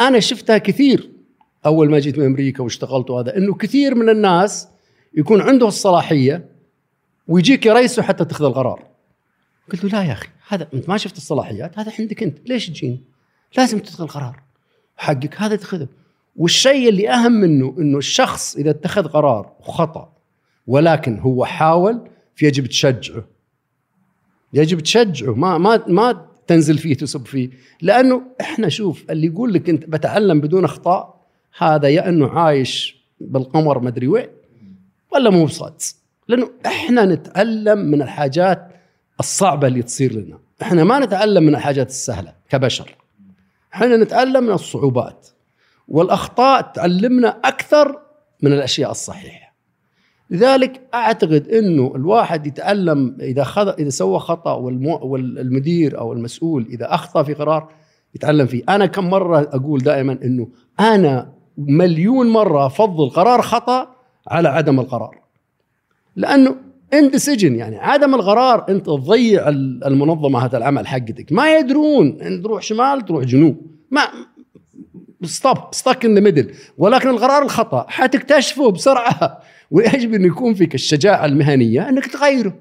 أنا شفتها كثير أول ما جيت من أمريكا واشتغلت وهذا إنه كثير من الناس يكون عنده الصلاحية ويجيك يريسه حتى تاخذ القرار. قلت له لا يا أخي هذا أنت ما شفت الصلاحيات هذا عندك أنت. ليش تجيني لازم تتخذ قرار حقك هذا تاخذه. والشيء اللي أهم منه إنه الشخص إذا اتخذ قرار وخطا ولكن هو حاول فيجب تشجعه. يجب تشجعه ما ما ما تنزل فيه تسب فيه. لأنه إحنا شوف اللي يقول لك أنت بتعلم بدون أخطاء هذا يا إنه عايش بالقمر مدري وين ولا مو بصادق. لأنه إحنا نتعلم من الحاجات الصعبة اللي تصير لنا. إحنا ما نتعلم من الحاجات السهلة كبشر. إحنا نتعلم من الصعوبات. والأخطاء تعلمنا أكثر من الأشياء الصحيحة. لذلك أعتقد إنه الواحد يتعلم إذا خذ إذا سوى خطأ والمو والمدير أو المسؤول إذا أخطأ في قرار يتعلم فيه. أنا كم مرة أقول دائما إنه أنا مليون مرة أفضل قرار خطأ على عدم القرار. لأنه انت سجن يعني عدم القرار أنت تضيع المنظمة هذا العمل حقتك. ما يدرون إن تروح شمال تروح جنوب. ما stop stuck in middle ولكن القرار الخطأ حتكتشفه بسرعة. ويجب انه يكون فيك الشجاعة المهنية أنك تغيره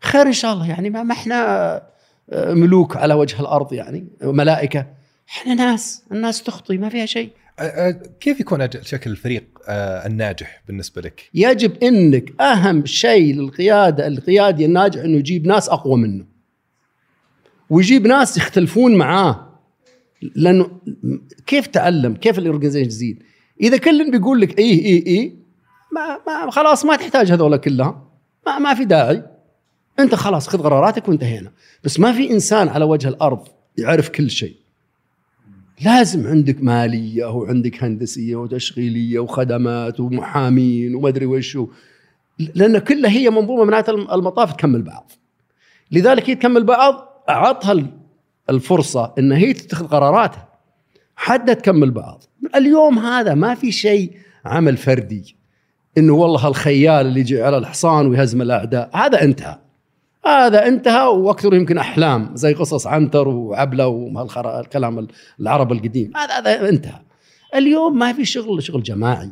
خير إن شاء الله يعني ما إحنا آه، ملوك على وجه الأرض يعني ملائكة إحنا ناس الناس تخطي ما فيها شيء كيف يكون شكل الفريق الناجح بالنسبة لك؟ يجب إنك أهم شيء للقيادة القيادي الناجح إنه يجيب ناس أقوى منه. ويجيب ناس يختلفون معاه. لأنه كيف تعلم؟ كيف الاورجنايزيشن تزيد؟ إذا كل بيقول لك إيه إيه إيه ما, ما خلاص ما تحتاج هذول كلها. ما, ما في داعي. أنت خلاص خذ قراراتك وانتهينا. بس ما في إنسان على وجه الأرض يعرف كل شيء. لازم عندك مالية وعندك هندسية وتشغيلية وخدمات ومحامين وما أدري وش لأن كلها هي منظومة من المطاف تكمل بعض. لذلك هي تكمل بعض أعطها الفرصة إن هي تتخذ قراراتها. حتى تكمل بعض. اليوم هذا ما في شيء عمل فردي. إنه والله الخيال اللي يجي على الحصان ويهزم الأعداء هذا انتهى. هذا انتهى وأكثر يمكن أحلام زي قصص عنتر وعبلة والكلام العرب القديم. هذا هذا انتهى. اليوم ما في شغل شغل جماعي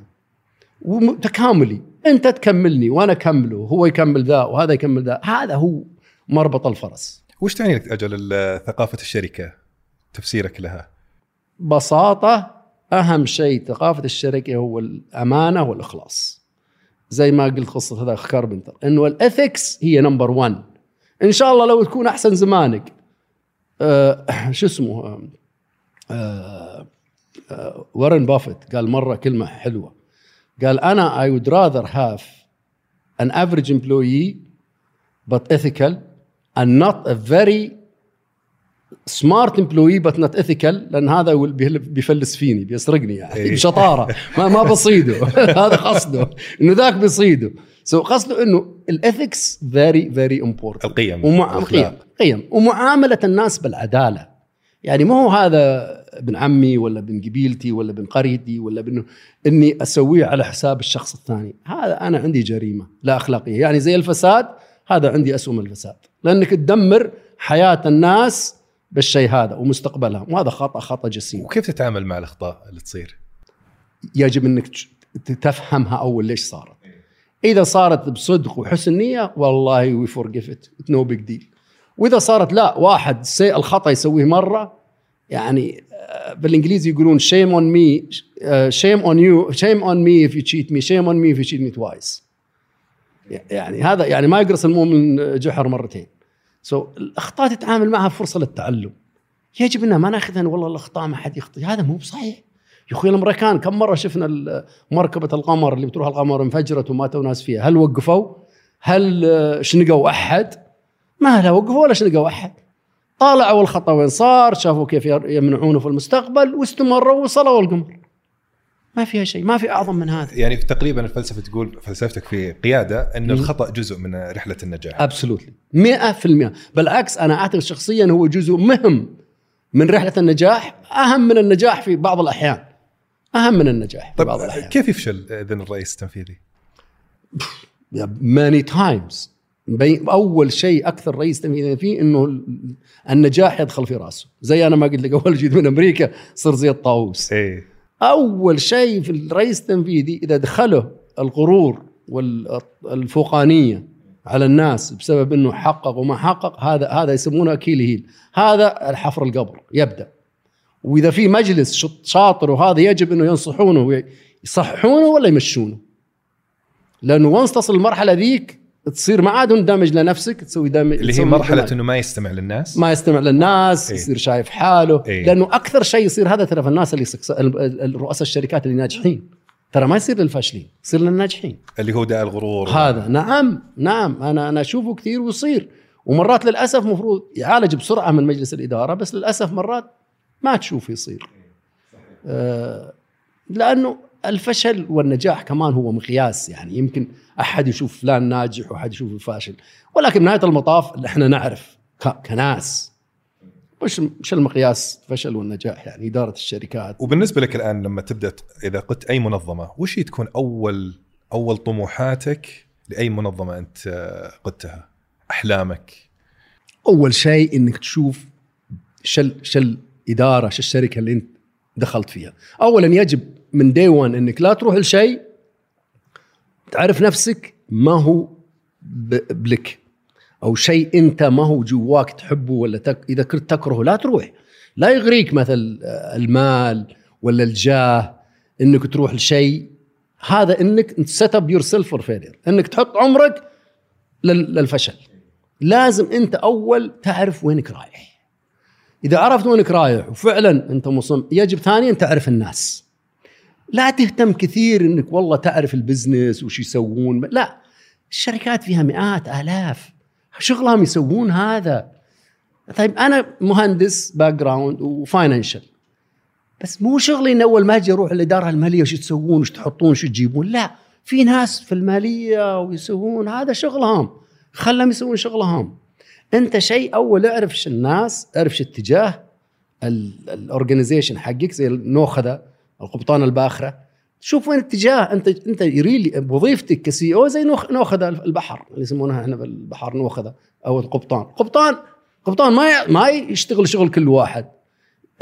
وتكاملي أنت تكملني وأنا أكمله هو يكمل ذا وهذا يكمل ذا. هذا هو مربط الفرس. وش تعني لك أجل ثقافة الشركة؟ تفسيرك لها. ببساطه أهم شيء ثقافة الشركة هو الأمانة والإخلاص. زي ما قلت قصة هذا carpenter. إنه ال ethics هي number 1 إن شاء الله لو تكون أحسن زمانك آه شو اسمه آه آه وارن بافيت قال مرة كلمة حلوة. قال أنا I would rather have an average employee but ethical and not a very smart employee but not ethical لأن هذا بيفلس فيني بيسرقني يعني إيه. بشطارة. ما ما بصيده. هذا قصده. إنه ذاك بيصيده. so قصده إنه ال ethics very very important القيم ومع... قيم قيم. ومعاملة الناس بالعدالة. يعني ما هو هذا ابن عمي ولا ابن قبيلتي ولا ابن قريتي ولا ابن إني أسويه على حساب الشخص الثاني. هذا أنا عندي جريمة لا أخلاقية. يعني زي الفساد هذا عندي اسوء من الفساد. لأنك تدمر حياة الناس بالشيء هذا ومستقبلهم وهذا خطأ خطأ جسيم. وكيف تتعامل مع الأخطاء اللي تصير؟ يجب أنك تفهمها أول ليش صارت. إذا صارت بصدق وحسن نية والله we forgive it no big deal وإذا صارت لا واحد سي الخطأ يسويه مرة يعني آه، بالإنجليزي يقولون shame on me shame on you shame on me if you cheat me shame on me if you cheat me twice يعني هذا يعني ما يقرص المؤمن جحر مرتين. so, الأخطاء تتعامل معها فرصة للتعلم. يجب ان ما نأخذها والله الأخطاء ما حد يخطي هذا مو بصحيح. يا أخوي الأمريكان كم مرة شفنا مركبة القمر اللي بتروح القمر انفجرت وماتوا ناس فيها؟ هل وقفوا؟ هل شنقوا أحد؟ ما لا وقفوا ولا شنقوا أحد. طالعوا الخطا وين صار شافوا كيف يمنعونه في المستقبل واستمروا وصلوا القمر. ما فيها شيء ما في أعظم من هذا. يعني تقريبا الفلسفة تقول فلسفتك في قيادة ان الخطأ جزء من رحلة النجاح. ابسولوتلي 100% بالعكس أنا أعتقد شخصيا هو جزء مهم من رحلة النجاح أهم من النجاح في بعض الأحيان. أهم من النجاح في بعض الأحيان. كيف يفشل إذن الرئيس التنفيذي؟ ماني تايمز أول شيء أكثر رئيس تنفيذي فيه إنه النجاح يدخل في رأسه. زي أنا ما قلت لك أول جيت من أمريكا صرت زي الطاووس. إيه. أول شيء في الرئيس التنفيذي إذا دخله الغرور والفوقانية على الناس بسبب إنه حقق وما حقق هذا هذا يسمونه أكيل هيل. هذا الحفر القبر يبدأ. وإذا في مجلس شاطر وهذا يجب إنه ينصحونه يصححونه ولا يمشونه؟ لأنه وانس تصل المرحلة ذيك تصير ما عاد دامج لنفسك تسوي دامج اللي هي مرحلة إنه ما يستمع للناس. ما يستمع للناس إيه؟ يصير شايف حاله إيه؟ لأنه أكثر شيء يصير هذا ترى في الناس اللي الرؤساء الشركات اللي ناجحين. ترى ما يصير للفاشلين يصير للناجحين. اللي هو داء الغرور. هذا نعم نعم أنا أنا أشوفه كثير ويصير. ومرات للأسف مفروض يعالج بسرعة من مجلس الإدارة بس للأسف مرات ما تشوف يصير. آه لأنه الفشل والنجاح كمان هو مقياس يعني يمكن أحد يشوف فلان ناجح وأحد يشوف فاشل ولكن نهايه المطاف إحنا نعرف كناس. مش مش المقياس الفشل والنجاح يعني إدارة الشركات. وبالنسبة لك الآن لما تبدأ إذا قلت أي منظمة وش تكون أول أول طموحاتك لأي منظمة أنت قدتها؟ أحلامك؟ أول شيء إنك تشوف شل شل إدارة شو الشركة اللي أنت دخلت فيها. اولا يجب من دي 1 إنك لا تروح لشيء تعرف نفسك ما هو بلك. أو شيء أنت ما هو جواك تحبه ولا تك إذا كنت تكرهه لا تروح. لا يغريك مثل آه، المال ولا الجاه إنك تروح لشيء. هذا إنك set up yourself for failure إنك تحط عمرك لل- للفشل. لازم أنت أول تعرف وينك رايح. إذا عرفت وينك رايح وفعلا أنت مصمم يجب ثانيا تعرف الناس. لا تهتم كثير إنك والله تعرف ال business وش يسوون. لا الشركات فيها مئات آلاف. شغلهم يسوون هذا. طيب أنا مهندس background و financial بس مو شغلي ان أول ما أجي أروح الإدارة المالية وش تسوون وش تحطون وش تجيبون. لا في ناس في المالية ويسوون هذا شغلهم. خلهم يسوون شغلهم. أنت شيء أول اعرف الناس اعرف اتجاه ال organization حقك زي النوخذة. القبطان الباخرة. شوف وين اتجاه. انت انت really وظيفتك ك CEO زي نوخ- نوخذه البحر اللي يسمونها إحنا بالبحر نوخذه. أو القبطان. قبطان قبطان ما ما يشتغل شغل كل واحد.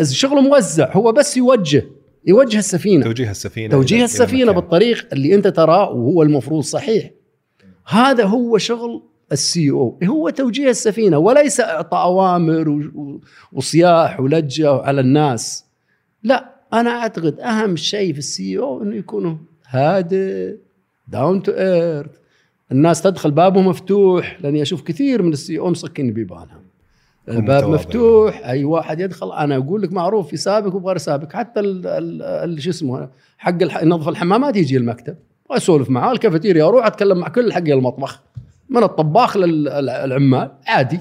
شغله موزع هو بس يوجه يوجه السفينة. توجيه السفينة توجيه السفينة. بالطريق اللي أنت تراه وهو المفروض صحيح. هذا هو شغل السي أو. هو توجيه السفينة وليس إعطاء أوامر وصياح ولجة على الناس. لا. أنا أعتقد أهم شيء في السي أو إنه يكونوا هادئ down to earth الناس تدخل بابه مفتوح لأني أشوف كثير من ال CEO مسكين بيبانهم الباب. مفتوح أي واحد يدخل أنا أقول لك معروف في سابق وغير سابق حتى شو اسمه حق الح- ينظف الحمامات يجي المكتب. واسولف معاه الكافيتيريا أروح أتكلم مع كل حق المطبخ من الطباخ للعمال عادي.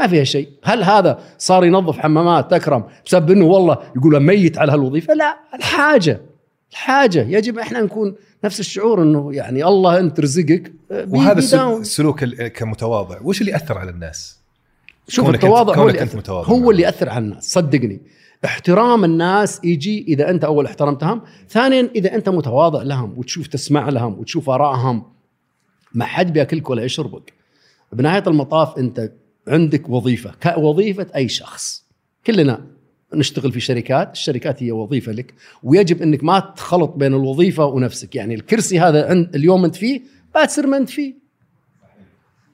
ما فيها شيء. هل هذا صار ينظف حمامات تكرم بسبب إنه والله يقول ميت على هالوظيفة؟ لا الحاجة الحاجة. يجب إحنا نكون نفس الشعور إنه يعني الله أنت رزقك وهذا السل- داون. السلوك ال- كمتواضع. وش اللي اثر على الناس؟ شوف كونك التواضع أنت- هو اللي أنت متواضع. هو. اللي يأثر على الناس. صدقني. احترام الناس يجي إذا أنت أول احترمتهم. ثانيا إذا أنت متواضع لهم وتشوف تسمع لهم وتشوف آرائهم ما حد بياكلك ولا يشربك. بنهاية المطاف أنت عندك وظيفة كوظيفة أي شخص. كلنا نشتغل في شركات الشركات هي وظيفة لك ويجب إنك ما تخلط بين الوظيفة ونفسك. يعني الكرسي هذا عند اليوم أنت فيه بعد تصير ما أنت فيه.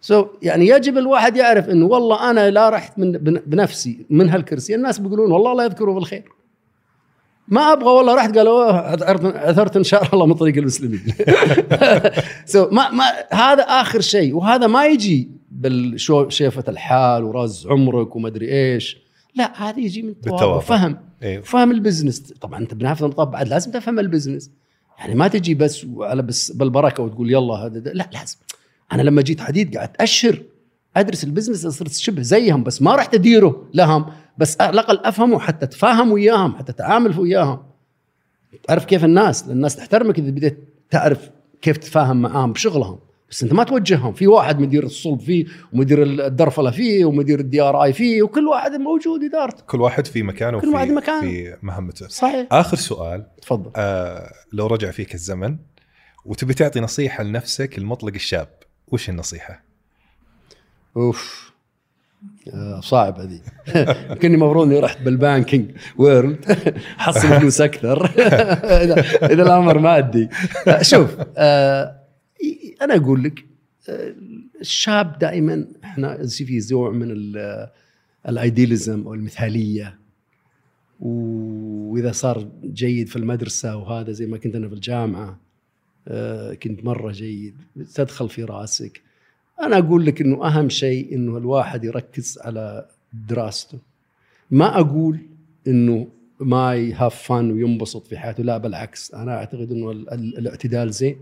so, يعني يجب الواحد يعرف إنه والله أنا لا رحت من بن- بنفسي من هالكرسي. الناس بيقولون والله الله يذكره بالخير. ما أبغى والله رحت قالوا "أوه، عثرت عثرت إن شاء الله من طريق المسلمين. so, ما ما هذا آخر شيء وهذا ما يجي بشوفة الحال ورز عمرك وما أدري إيش. لا هذا يجي من تواضع بالتواضع. وفهم. أيوه فهم ال business. طبعا أنت بنفس النطاق بعد لازم تفهم ال business. يعني ما تجي بس على بس بالبركة وتقول يلا هذا. لا لازم. أنا لما جيت حديد قعدت أشهر أدرس ال business. صرت شبه زيهم بس ما رحت أديره لهم. بس على الأقل أفهمه حتى أتفاهم وياهم حتى أتعامل وياهم. تعرف كيف الناس؟ الناس تحترمك إذا بديت تعرف كيف تتفاهم معاهم بشغلهم. بس انت ما توجههم. في واحد مدير الصلب فيه ومدير الدرفله فيه ومدير ال DRI فيه وكل واحد موجود إدارته. كل واحد في مكانه كل وفي- واحد مكانه. في مهمته. صحيح. آخر سؤال تفضل. آه لو رجع فيك الزمن وتبي تعطي نصيحة لنفسك المطلق الشاب وش النصيحة؟ أوف. آه، صعب هذه. كني المفروض إني رحت بال banking. world حصل فلوس أكثر. اذا إذا الأمر مادي. آه، شوف آه، أنا أقول لك الشاب دائما إحنا في زوع من ال- الايدياليزم أو المثالية. وإذا صار جيد في المدرسة وهذا زي ما كنت أنا في الجامعة آه، كنت مرة جيد تدخل في رأسك. أنا أقول لك إنه أهم شيء إنه الواحد يركز على دراسته. ما أقول إنه ما ي have fun وينبسط في حياته لا بالعكس. أنا أعتقد إنه ال- ال- الاعتدال زين.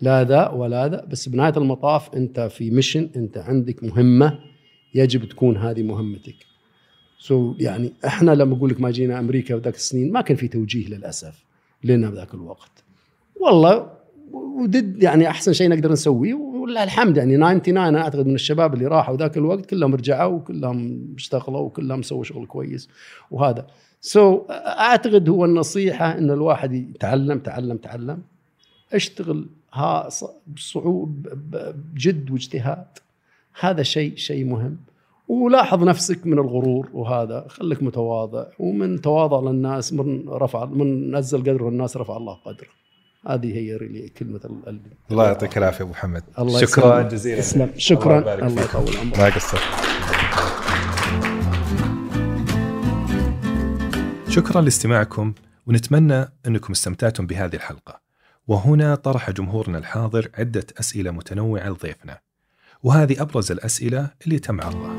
لا ذا ولا ذا. بس بنهاية المطاف أنت في mission أنت عندك مهمة يجب تكون هذه مهمتك. so يعني إحنا لما أقول لك ما جينا أمريكا وذاك السنين ما كان في توجيه للأسف لنا بذاك الوقت. والله we did يعني أحسن شيء نقدر نسويه ولله الحمد يعني 99 أنا أعتقد من الشباب اللي راحوا ذاك الوقت كلهم رجعوا وكلهم اشتغلوا وكلهم سووا شغل كويس وهذا. سو so أعتقد هو النصيحة إن الواحد يتعلم تعلم تعلم. اشتغل ها ص- بصعوب ب- بجد واجتهاد. هذا شيء شيء مهم. ولاحظ نفسك من الغرور وهذا خليك متواضع. ومن تواضع للناس من رفع من نزل قدره الناس رفع الله قدره. هذه هي ريلي كلمة ال- ال- الله يعطيك العافية أبو محمد. الله شكرا. جزيلا. تسلم. شكرا. الله. يطول عمرك. ما قصرت شكرا لاستماعكم ونتمنى أنكم استمتعتم بهذه الحلقة. وهنا طرح جمهورنا الحاضر عدة أسئلة متنوعة لضيفنا. وهذه أبرز الأسئلة اللي تم عرضها.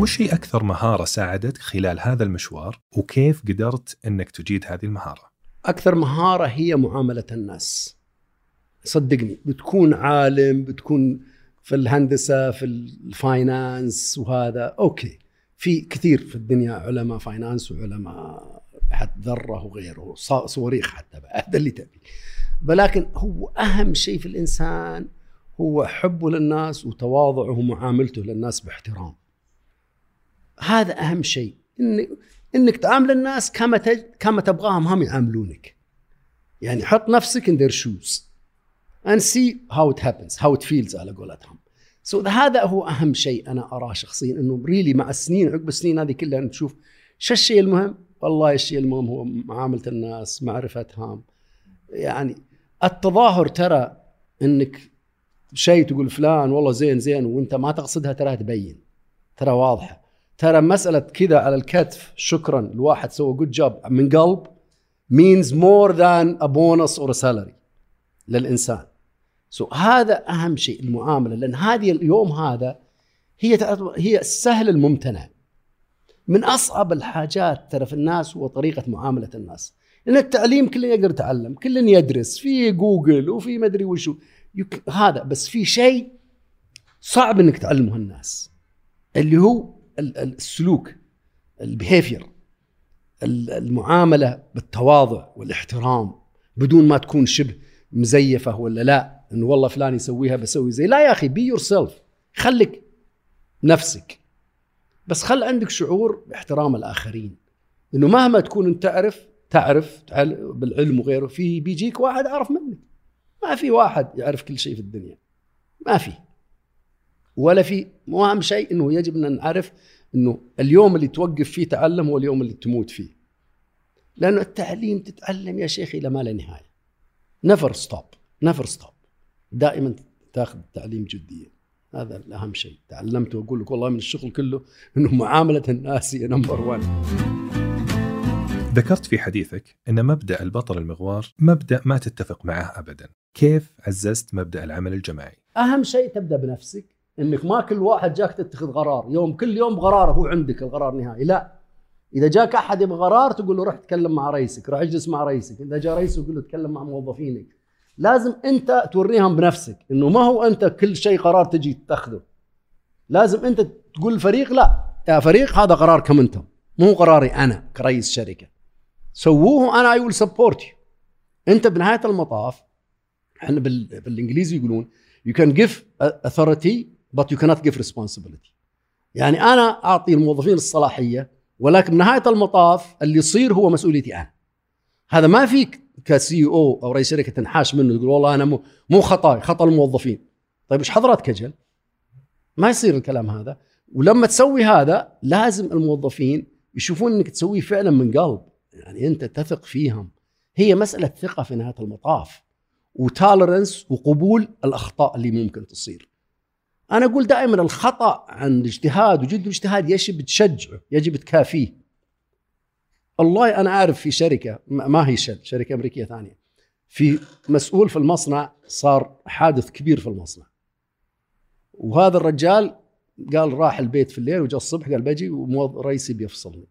وش هي أكثر مهارة ساعدتك خلال هذا المشوار؟ وكيف قدرت إنك تجيد هذه المهارة؟ أكثر مهارة هي معاملة الناس. صدقني بتكون عالم بتكون في الهندسة في ال finance وهذا. okay في كثير في الدنيا علماء finance وعلماء حتى ذره وغيره صواريخ حتى هذا اللي تبي. ولكن هو أهم شيء في الإنسان هو حبه للناس وتواضعه ومعاملته للناس باحترام. هذا أهم شيء. إن إنك تعامل الناس كما تج... كما تبغاهم هم يعاملونك. يعني حط نفسك in their shoes and see how it happens how it feels على قولتهم. so هذا هو أهم شيء أنا أراه شخصيا إنه really مع السنين عقب السنين هذه كلها نشوف شو الشيء المهم؟ والله الشيء المهم هو معاملة الناس معرفتهم. يعني التظاهر ترى إنك شيء تقول فلان والله زين زين وإنت ما تقصدها ترى تبين ترى واضحة. ترى مسألة كذا على الكتف شكرا الواحد سوى good job من قلب means more than a bonus or a salary للإنسان. سو so هذا أهم شيء المعاملة لأن هذه اليوم هذا هي هي السهل الممتنع. من أصعب الحاجات ترى في الناس هو طريقة معاملة الناس. لأن التعليم كل يقدر يتعلم كل يدرس في جوجل وفي مدري وشو. يك... هذا بس في شيء صعب إنك تعلمه الناس اللي هو ال- ال- السلوك ال behavior المعاملة بالتواضع والاحترام بدون ما تكون شبه مزيفة ولا لا إنه والله فلان يسويها بسوي زي. لا يا أخي be yourself خليك نفسك. بس خل عندك شعور باحترام الآخرين. إنه مهما تكون أنت تعرف تعرف بالعلم وغيره في بيجيك واحد اعرف منك. ما في واحد يعرف كل شيء في الدنيا. ما في. ولا في مو أهم شيء إنه يجب أن نعرف إنه اليوم اللي توقف فيه تعلم هو اليوم اللي تموت فيه. لأنه التعليم تتعلم يا شيخ إلى ما لا نهاية. never stop never stop دائما تاخذ التعليم جديا. هذا الاهم شيء. تعلمته وأقول لك والله من الشغل كله إنه معاملة الناس هي number 1 ذكرت في حديثك إن مبدأ البطل المغوار مبدأ ما تتفق معه ابدا. كيف عززت مبدأ العمل الجماعي؟ أهم شيء تبدأ بنفسك إنك ما كل واحد جاك تتخذ قرار يوم كل يوم بقرار هو عندك القرار نهائي. لا. إذا جاك أحد يبغى قرار تقول له روح تكلم مع رئيسك روح اجلس مع رئيسك. إذا جاء رئيس يقول له تكلم مع موظفينك. لازم انت توريهم بنفسك انه ما هو انت كل شيء قرار تجي تاخذه لازم انت تقول الفريق لا يا فريق هذا قراركم أنتم؟ مو قراري أنا كرئيس شركة. سووه أنا I will support you انت بنهاية المطاف إحنا بال... بالإنجليزي يقولون you can give authority but you cannot give responsibility. يعني أنا أعطي الموظفين الصلاحية ولكن بنهاية المطاف اللي يصير هو مسؤوليتي أنا. هذا ما فيك ك CEO أو رئيس شركة تنحاش منه تقول والله أنا مو مو خطاي خطأ الموظفين. طيب إيش حضرتك أجل ما يصير الكلام هذا. ولما تسوي هذا لازم الموظفين يشوفون إنك تسويه فعلا من قلب. يعني أنت تثق فيهم. هي مسألة ثقة في نهاية المطاف وتالرنس وقبول الأخطاء اللي ممكن تصير. أنا أقول دائما الخطأ عن الاجتهاد وجد الاجتهاد يجب تشجعه يجب تكافيه. والله أنا أعرف في شركة ما هي شل شركة أمريكية ثانية. في مسؤول في المصنع صار حادث كبير في المصنع. وهذا الرجال قال راح البيت في الليل وجاء الصبح قال بجي ورئيسي بيفصلني.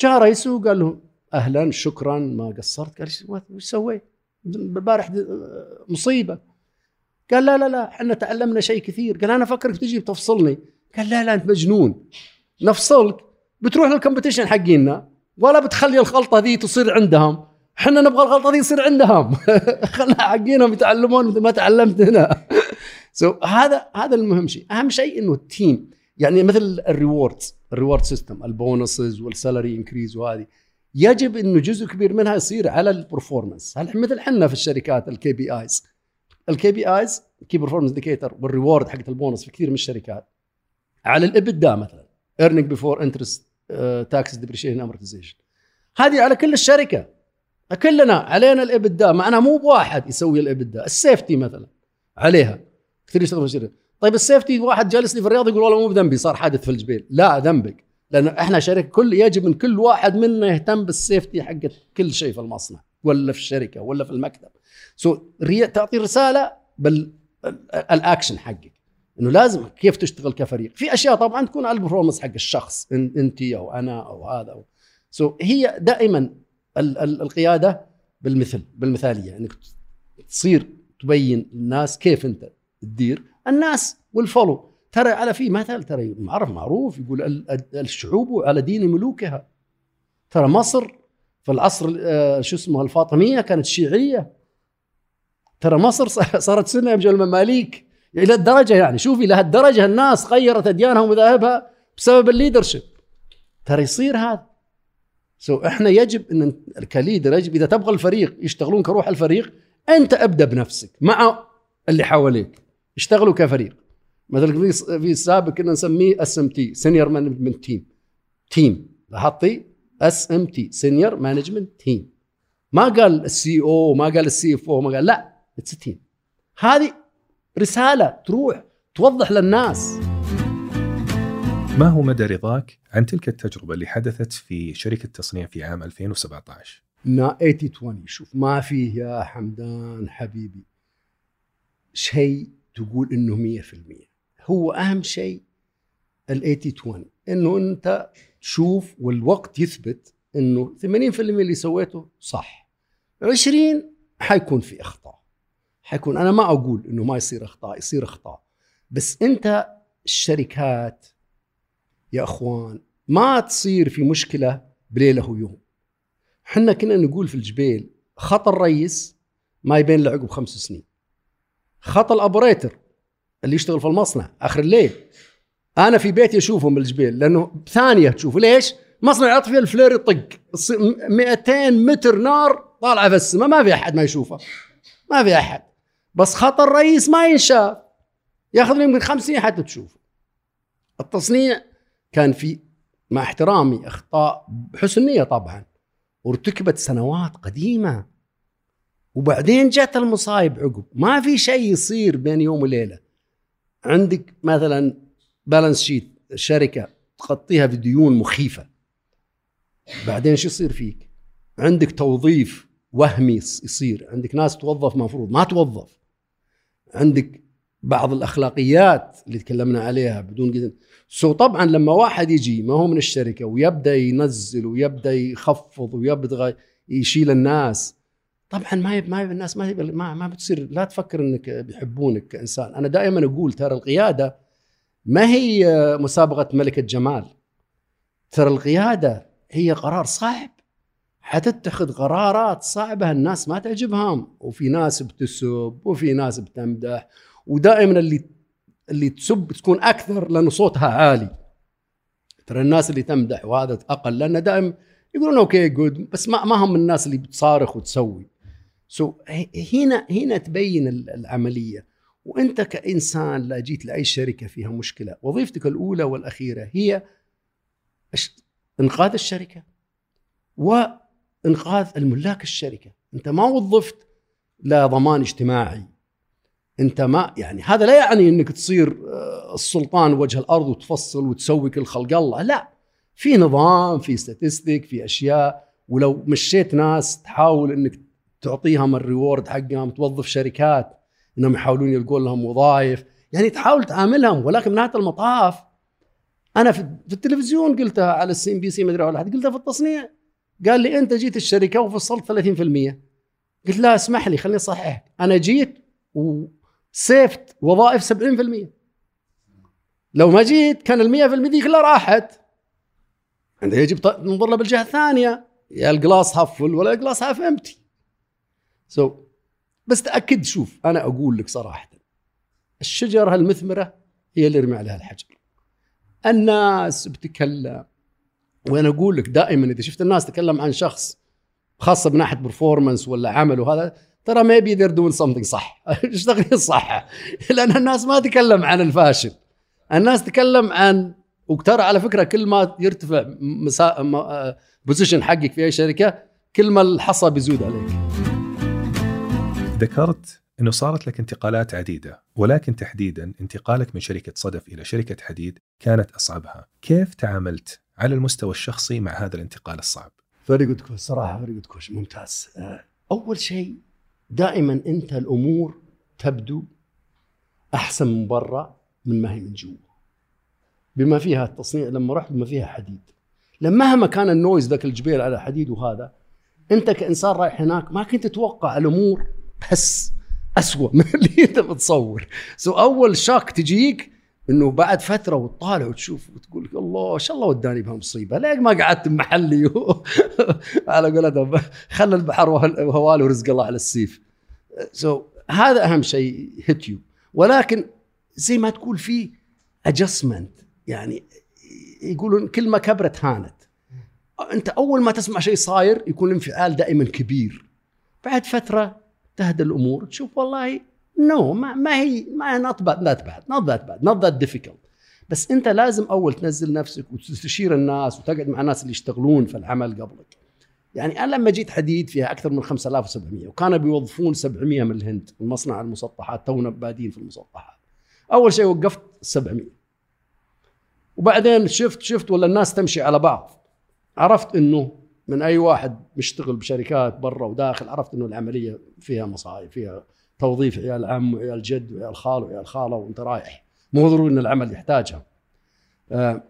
جاء رئيسه وقال له أهلا شكرا ما قصرت؟ قال "إيش- وش سويت؟ البارح د- مصيبة. قال لا لا لا إحنا تعلمنا شيء كثير. قال أنا أفكرك تجي بتفصلني. قال لا لا أنت مجنون. نفصلك. بتروح للكومبetition حقينا. ولا بتخلي الغلطه ذي تصير عندهم. إحنا نبغى الغلطه ذي تصير عندهم. خلنا حقينهم يتعلمون مثل ما تعلمت هنا. so, هذا هذا المهم شيء. أهم شيء إنه ال team. يعني مثل الريوردز الريورد سيستم البونسز والسالري انكريز وهذه. يجب إنه جزء كبير منها يصير على ال performance هل مثل إحنا في الشركات ال KPIs ال KPIs key performance indicator وال reward حقت البونص في كثير من الشركات. على ال EBITDA مثلا. earning before interest tax depreciation amortization هذه على كل الشركة. كلنا علينا ال EBITDA معنا مو بواحد يسوي ال EBITDA ال safety مثلا عليها. كثير يشتغل في الشركة. طيب ال safety واحد جالس لي في الرياض يقول والله مو بذنبي صار حادث في الجبيل لا ذنبك. لأن إحنا شركة كل يجب من كل واحد منا يهتم بال safety حق كل شيء في المصنع ولا في الشركة ولا في المكتب. so, تعطي رسالة بالاكشن حقك. إنه لازم كيف تشتغل كفريق. في أشياء طبعا تكون على ال performance حق الشخص أنت أو أنا أو هذا so, هي دائما ال- ال- القيادة بالمثل بالمثالية. إنك تصير تبين الناس كيف أنت تدير الناس وال follow ترى على في مثل ترى معروف معروف يقول ال- ال- الشعوب على دين ملوكها. ترى مصر في العصر آه، شو اسمه الفاطمية كانت شيعية. ترى مصر صارت سنة جو المماليك. إلى الدرجة يعني. شوفي لهالدرجه الناس غيرت اديانها ومذاهبها بسبب ال leadership. ترى يصير هذا. so إحنا يجب إن ك leader يجب إذا تبغى الفريق يشتغلون كروح الفريق أنت أبدأ بنفسك مع اللي حواليك. اشتغلوا كفريق. مثلا في في السابق كنا نسميه SMT senior management team team لاحظتي؟ SMT senior management team ما قال ال CEO ما قال ال CFO ما قال لا it's team هذه رسالة تروح توضح للناس. ما هو مدى رضاك عن تلك التجربة اللي حدثت في شركة تصنيع في عام 2017 نا 80 20 شوف ما فيه يا حمدان حبيبي شيء تقول إنه 100% هو أهم شيء ال 80 20 إنه أنت تشوف والوقت يثبت إنه 80% اللي سويته صح. 20 حيكون في إخطاء. حيكون أنا ما أقول إنه ما يصير أخطاء يصير أخطاء. بس أنت الشركات يا إخوان ما تصير في مشكلة بليلة ويوم. إحنا كنا نقول في الجبيل خط الرئيس ما يبين له عقب خمس سنين. خط الابريتر اللي يشتغل في المصنع آخر الليل. أنا في بيتي أشوفهم بالجبيل لأنه ثانية تشوف ليش؟ مصنع يعطي الفلير يطق. الص- 200 متر نار طالعة في السماء ما في أحد ما يشوفها ما في أحد. بس خط الرئيس ما ينشاف. ياخذ يمكن 50 حتى تشوفه. التصنيع كان في مع احترامي أخطاء بحسن نية طبعا وارتكبت سنوات قديمة. وبعدين جت المصايب عقب. ما في شيء يصير بين يوم وليلة. عندك مثلا بالانس شيت الشركة تغطيها بديون مخيفة. بعدين شو يصير فيك؟ عندك توظيف وهمي يص- يصير. عندك ناس توظف مفروض. ما توظف. عندك بعض الأخلاقيات اللي تكلمنا عليها بدون قدر so طبعا لما واحد يجي ما هو من الشركة ويبدأ ينزل ويبدأ يخفض ويبدأ يشيل الناس طبعا ما يب ما يب الناس ما يب ما, ما بتصير لا تفكر إنك بيحبونك كإنسان. أنا دائما أقول ترى القيادة ما هي مسابقة ملكة جمال. ترى القيادة هي قرار صعب حتتخذ قرارات صعبة الناس ما تعجبهم وفي ناس بتسب وفي ناس بتمدح ودائما اللي اللي تسب تكون أكثر لأنه صوتها عالي. ترى الناس اللي تمدح وهذا أقل لأن دائما يقولون okay good بس ما ما هم الناس اللي بتصارخ وتسوي. so هنا هنا تبين ال- العملية. وأنت كإنسان لا جيت لأي شركة فيها مشكلة. وظيفتك الأولى والأخيرة هي إنقاذ الشركة. وانقاذ الملاك الشركة. أنت ما وظفت لضمان اجتماعي. أنت ما يعني هذا لا يعني إنك تصير آه، السلطان وجه الأرض وتفصل وتسوي كل خلق الله. لا في نظام في ستاتستيك في أشياء. ولو مشيت ناس تحاول إنك تعطيهم ال reward حقهم توظف شركات إنهم يحاولون يلقون لهم وظائف. يعني تحاول تعاملهم. ولكن نهايه المطاف أنا في التلفزيون قلتها على ال CNBC مدري ولا حد قلتها في التصنيع. قال لي أنت جيت الشركة وفصلت 30% قلت لا اسمح لي خليني أصحح. أنا جيت و saved وظائف 70% لو ما جيت كان ال 100% دي كلها راحت. عند يجب ننظر له بالجهة الثانية. يا ال glass half full ولا ال glass half empty so, بس تأكد شوف أنا أقول لك صراحة الشجرة المثمرة هي اللي يرمي عليها الحجر. الناس بتتكلم وأنا أقول لك دائما إذا شفت الناس تتكلم عن شخص خاصة من ناحية performance ولا عمل وهذا ترى ما بي they're doing صح. اشتغل صح؟ لأن الناس ما تتكلم عن الفاشل. الناس تتكلم عن وترى على فكرة كل ما يرتفع مسا... م... position حقك في أي شركة كل ما الحصى بيزود عليك. ذكرت إنه صارت لك انتقالات عديدة ولكن تحديدا انتقالك من شركة صدف إلى شركة حديد كانت أصعبها، كيف تعاملت على المستوى الشخصي مع هذا الانتقال الصعب؟ very good question صراحة very good question ممتاز. آه، أول شيء دائما أنت الأمور تبدو أحسن من برا من ما هي من جوا. بما فيها التصنيع لما رحت بما فيها حديد. لما مهما كان ال noise ذاك الجبيل على حديد وهذا أنت كإنسان رايح هناك ما كنت تتوقع الأمور بس أسوأ من اللي أنت متصور so أول shock تجيك إنه بعد فترة وتطالع وتشوف وتقول الله إن شاء الله وداني بها مصيبة. ليتك ما قعدت بمحلي. على قولتهم. خلى البحر وهواله ورزق الله على السيف. so, هذا أهم شيء hit you ولكن زي ما تقول في adjustment يعني يقولون كل ما كبرت هانت. أنت أول ما تسمع شيء صاير يكون الانفعال دائما كبير. بعد فترة تهدى الأمور. تشوف والله no ما, ما هي ما not bad not bad not that bad not that difficult بس انت لازم أول تنزل نفسك وتستشير الناس وتقعد مع الناس اللي يشتغلون في العمل قبلك. يعني أنا لما جيت حديد فيها أكثر من 5700 وكانوا بيوظفون 700 من الهند من مصنع المسطحات تونا بادين في المسطحات. أول شيء وقفت 700 وبعدين شفت شفت ولا الناس تمشي على بعض. عرفت إنه من أي واحد مشتغل بشركات برا وداخل عرفت إنه العملية فيها مصايب فيها توظيف عيال عم وعيال جد وعيال خال وعيال خالة وأنت رايح. مو ضروري إن العمل يحتاجها. آه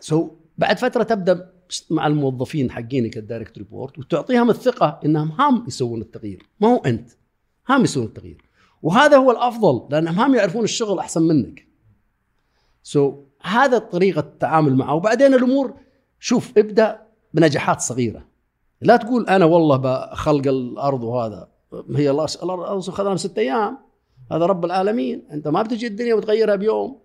so بعد فترة تبدأ مع الموظفين حقينك ال direct report وتعطيهم الثقة إنهم هم يسوون التغيير. ما هو أنت هم يسوون التغيير. وهذا هو الأفضل لأنهم هم يعرفون الشغل أحسن منك. so, هذا طريقة التعامل معه. وبعدين الأمور شوف ابدأ بنجاحات صغيرة. لا تقول أنا والله بخلق الأرض وهذا. هي الله أخذها ست أيام. هذا رب العالمين. أنت ما بتجي الدنيا وتغيرها بيوم.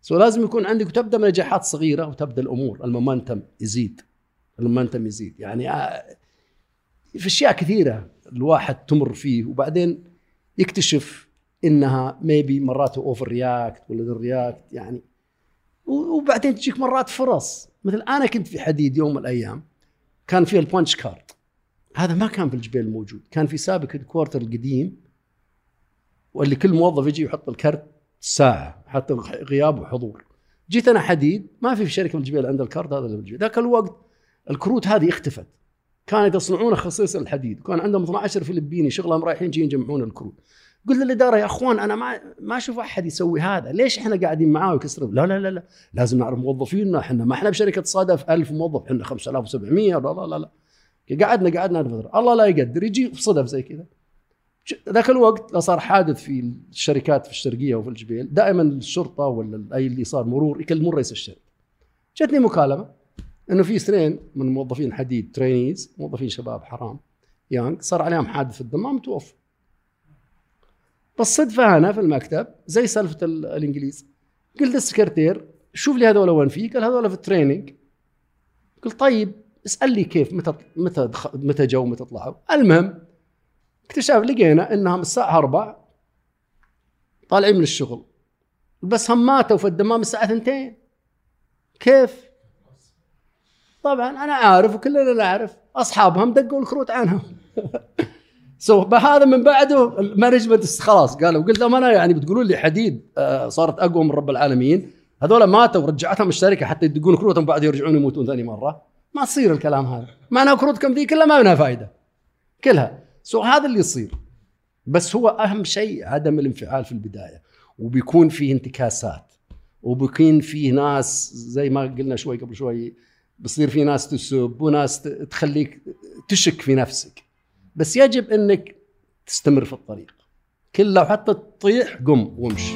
so لازم يكون عندك وتبدأ بنجاحات صغيرة وتبدأ الأمور. ال momentum يزيد. ال momentum يزيد. يعني آه، في أشياء كثيرة الواحد تمر فيه وبعدين يكتشف إنها maybe مرات overreact ولا react يعني وبعدين تجيك مرات فرص. مثل أنا كنت في حديد يوم من الأيام. كان في ال punch card. هذا ما كان في الجبيل موجود. كان في سابك ال quarter القديم واللي كل موظف يجي يحط الكرت ساعة حق غياب وحضور. جيت أنا حديد ما في في شركة في الجبيل عندها ال card هذا اللي ذاك الوقت الكروت هذه اختفت. كانوا يصنعونها خصيصا لحديد. وكان عندهم 12 فلبيني شغلهم رايحين جايين يجمعون الكروت. قلت للإدارة يا أخوان أنا ما ما أشوف أحد يسوي هذا. ليش إحنا قاعدين معاه ويكسر لا لا لا لا. لازم نعرف موظفينا إحنا ما إحنا بشركة صدف 1000 موظف. إحنا 5700 لا لا لا لا. قعدنا قعدنا فتره الله لا يقدر يجي صدف زي كذا. ذاك الوقت لو صار حادث في الشركات في الشرقية وفي الجبيل دائما الشرطة ولا أي اللي صار مرور يكلمون رئيس الشركة جتني مكالمة إنه في اثنين من موظفين حديد trainees موظفين شباب حرام young صار عليهم حادث في الدمام توفوا. بالصدفه أنا في المكتب زي سالفة ال- الإنجليز. قلت للسكرتير شوف لي هذول وين في قال هذول في ال training قلت طيب. اسأل لي كيف متى متى متى جو متى طلعوا. المهم اكتشف لقينا إنهم الساعة 4 طالعين من الشغل. بس هم ماتوا في الدمام الساعة 2 كيف؟ طبعا أنا عارف وكلنا نعرف. أصحابهم دقوا الكروت عنهم. so بهذا من بعده ال management خلاص قالوا قلت لهم أنا يعني بتقولون لي حديد آه، صارت أقوى من رب العالمين. هذول ماتوا ورجعتهم الشركة حتى يدقون كروتهم بعد يرجعون يموتون ثاني مرة. ما تصير الكلام هذا. معناها كروتكم ذي كلها ما منها فائده كلها. سو هذا اللي يصير. بس هو أهم شيء عدم الانفعال في البداية. وبيكون في انتكاسات. وبكون في ناس زي ما قلنا شوي قبل شوي بصير في ناس تسب وناس تخليك تشك في نفسك. بس يجب إنك تستمر في الطريق. كل لو حتى تطيح قم وامشي.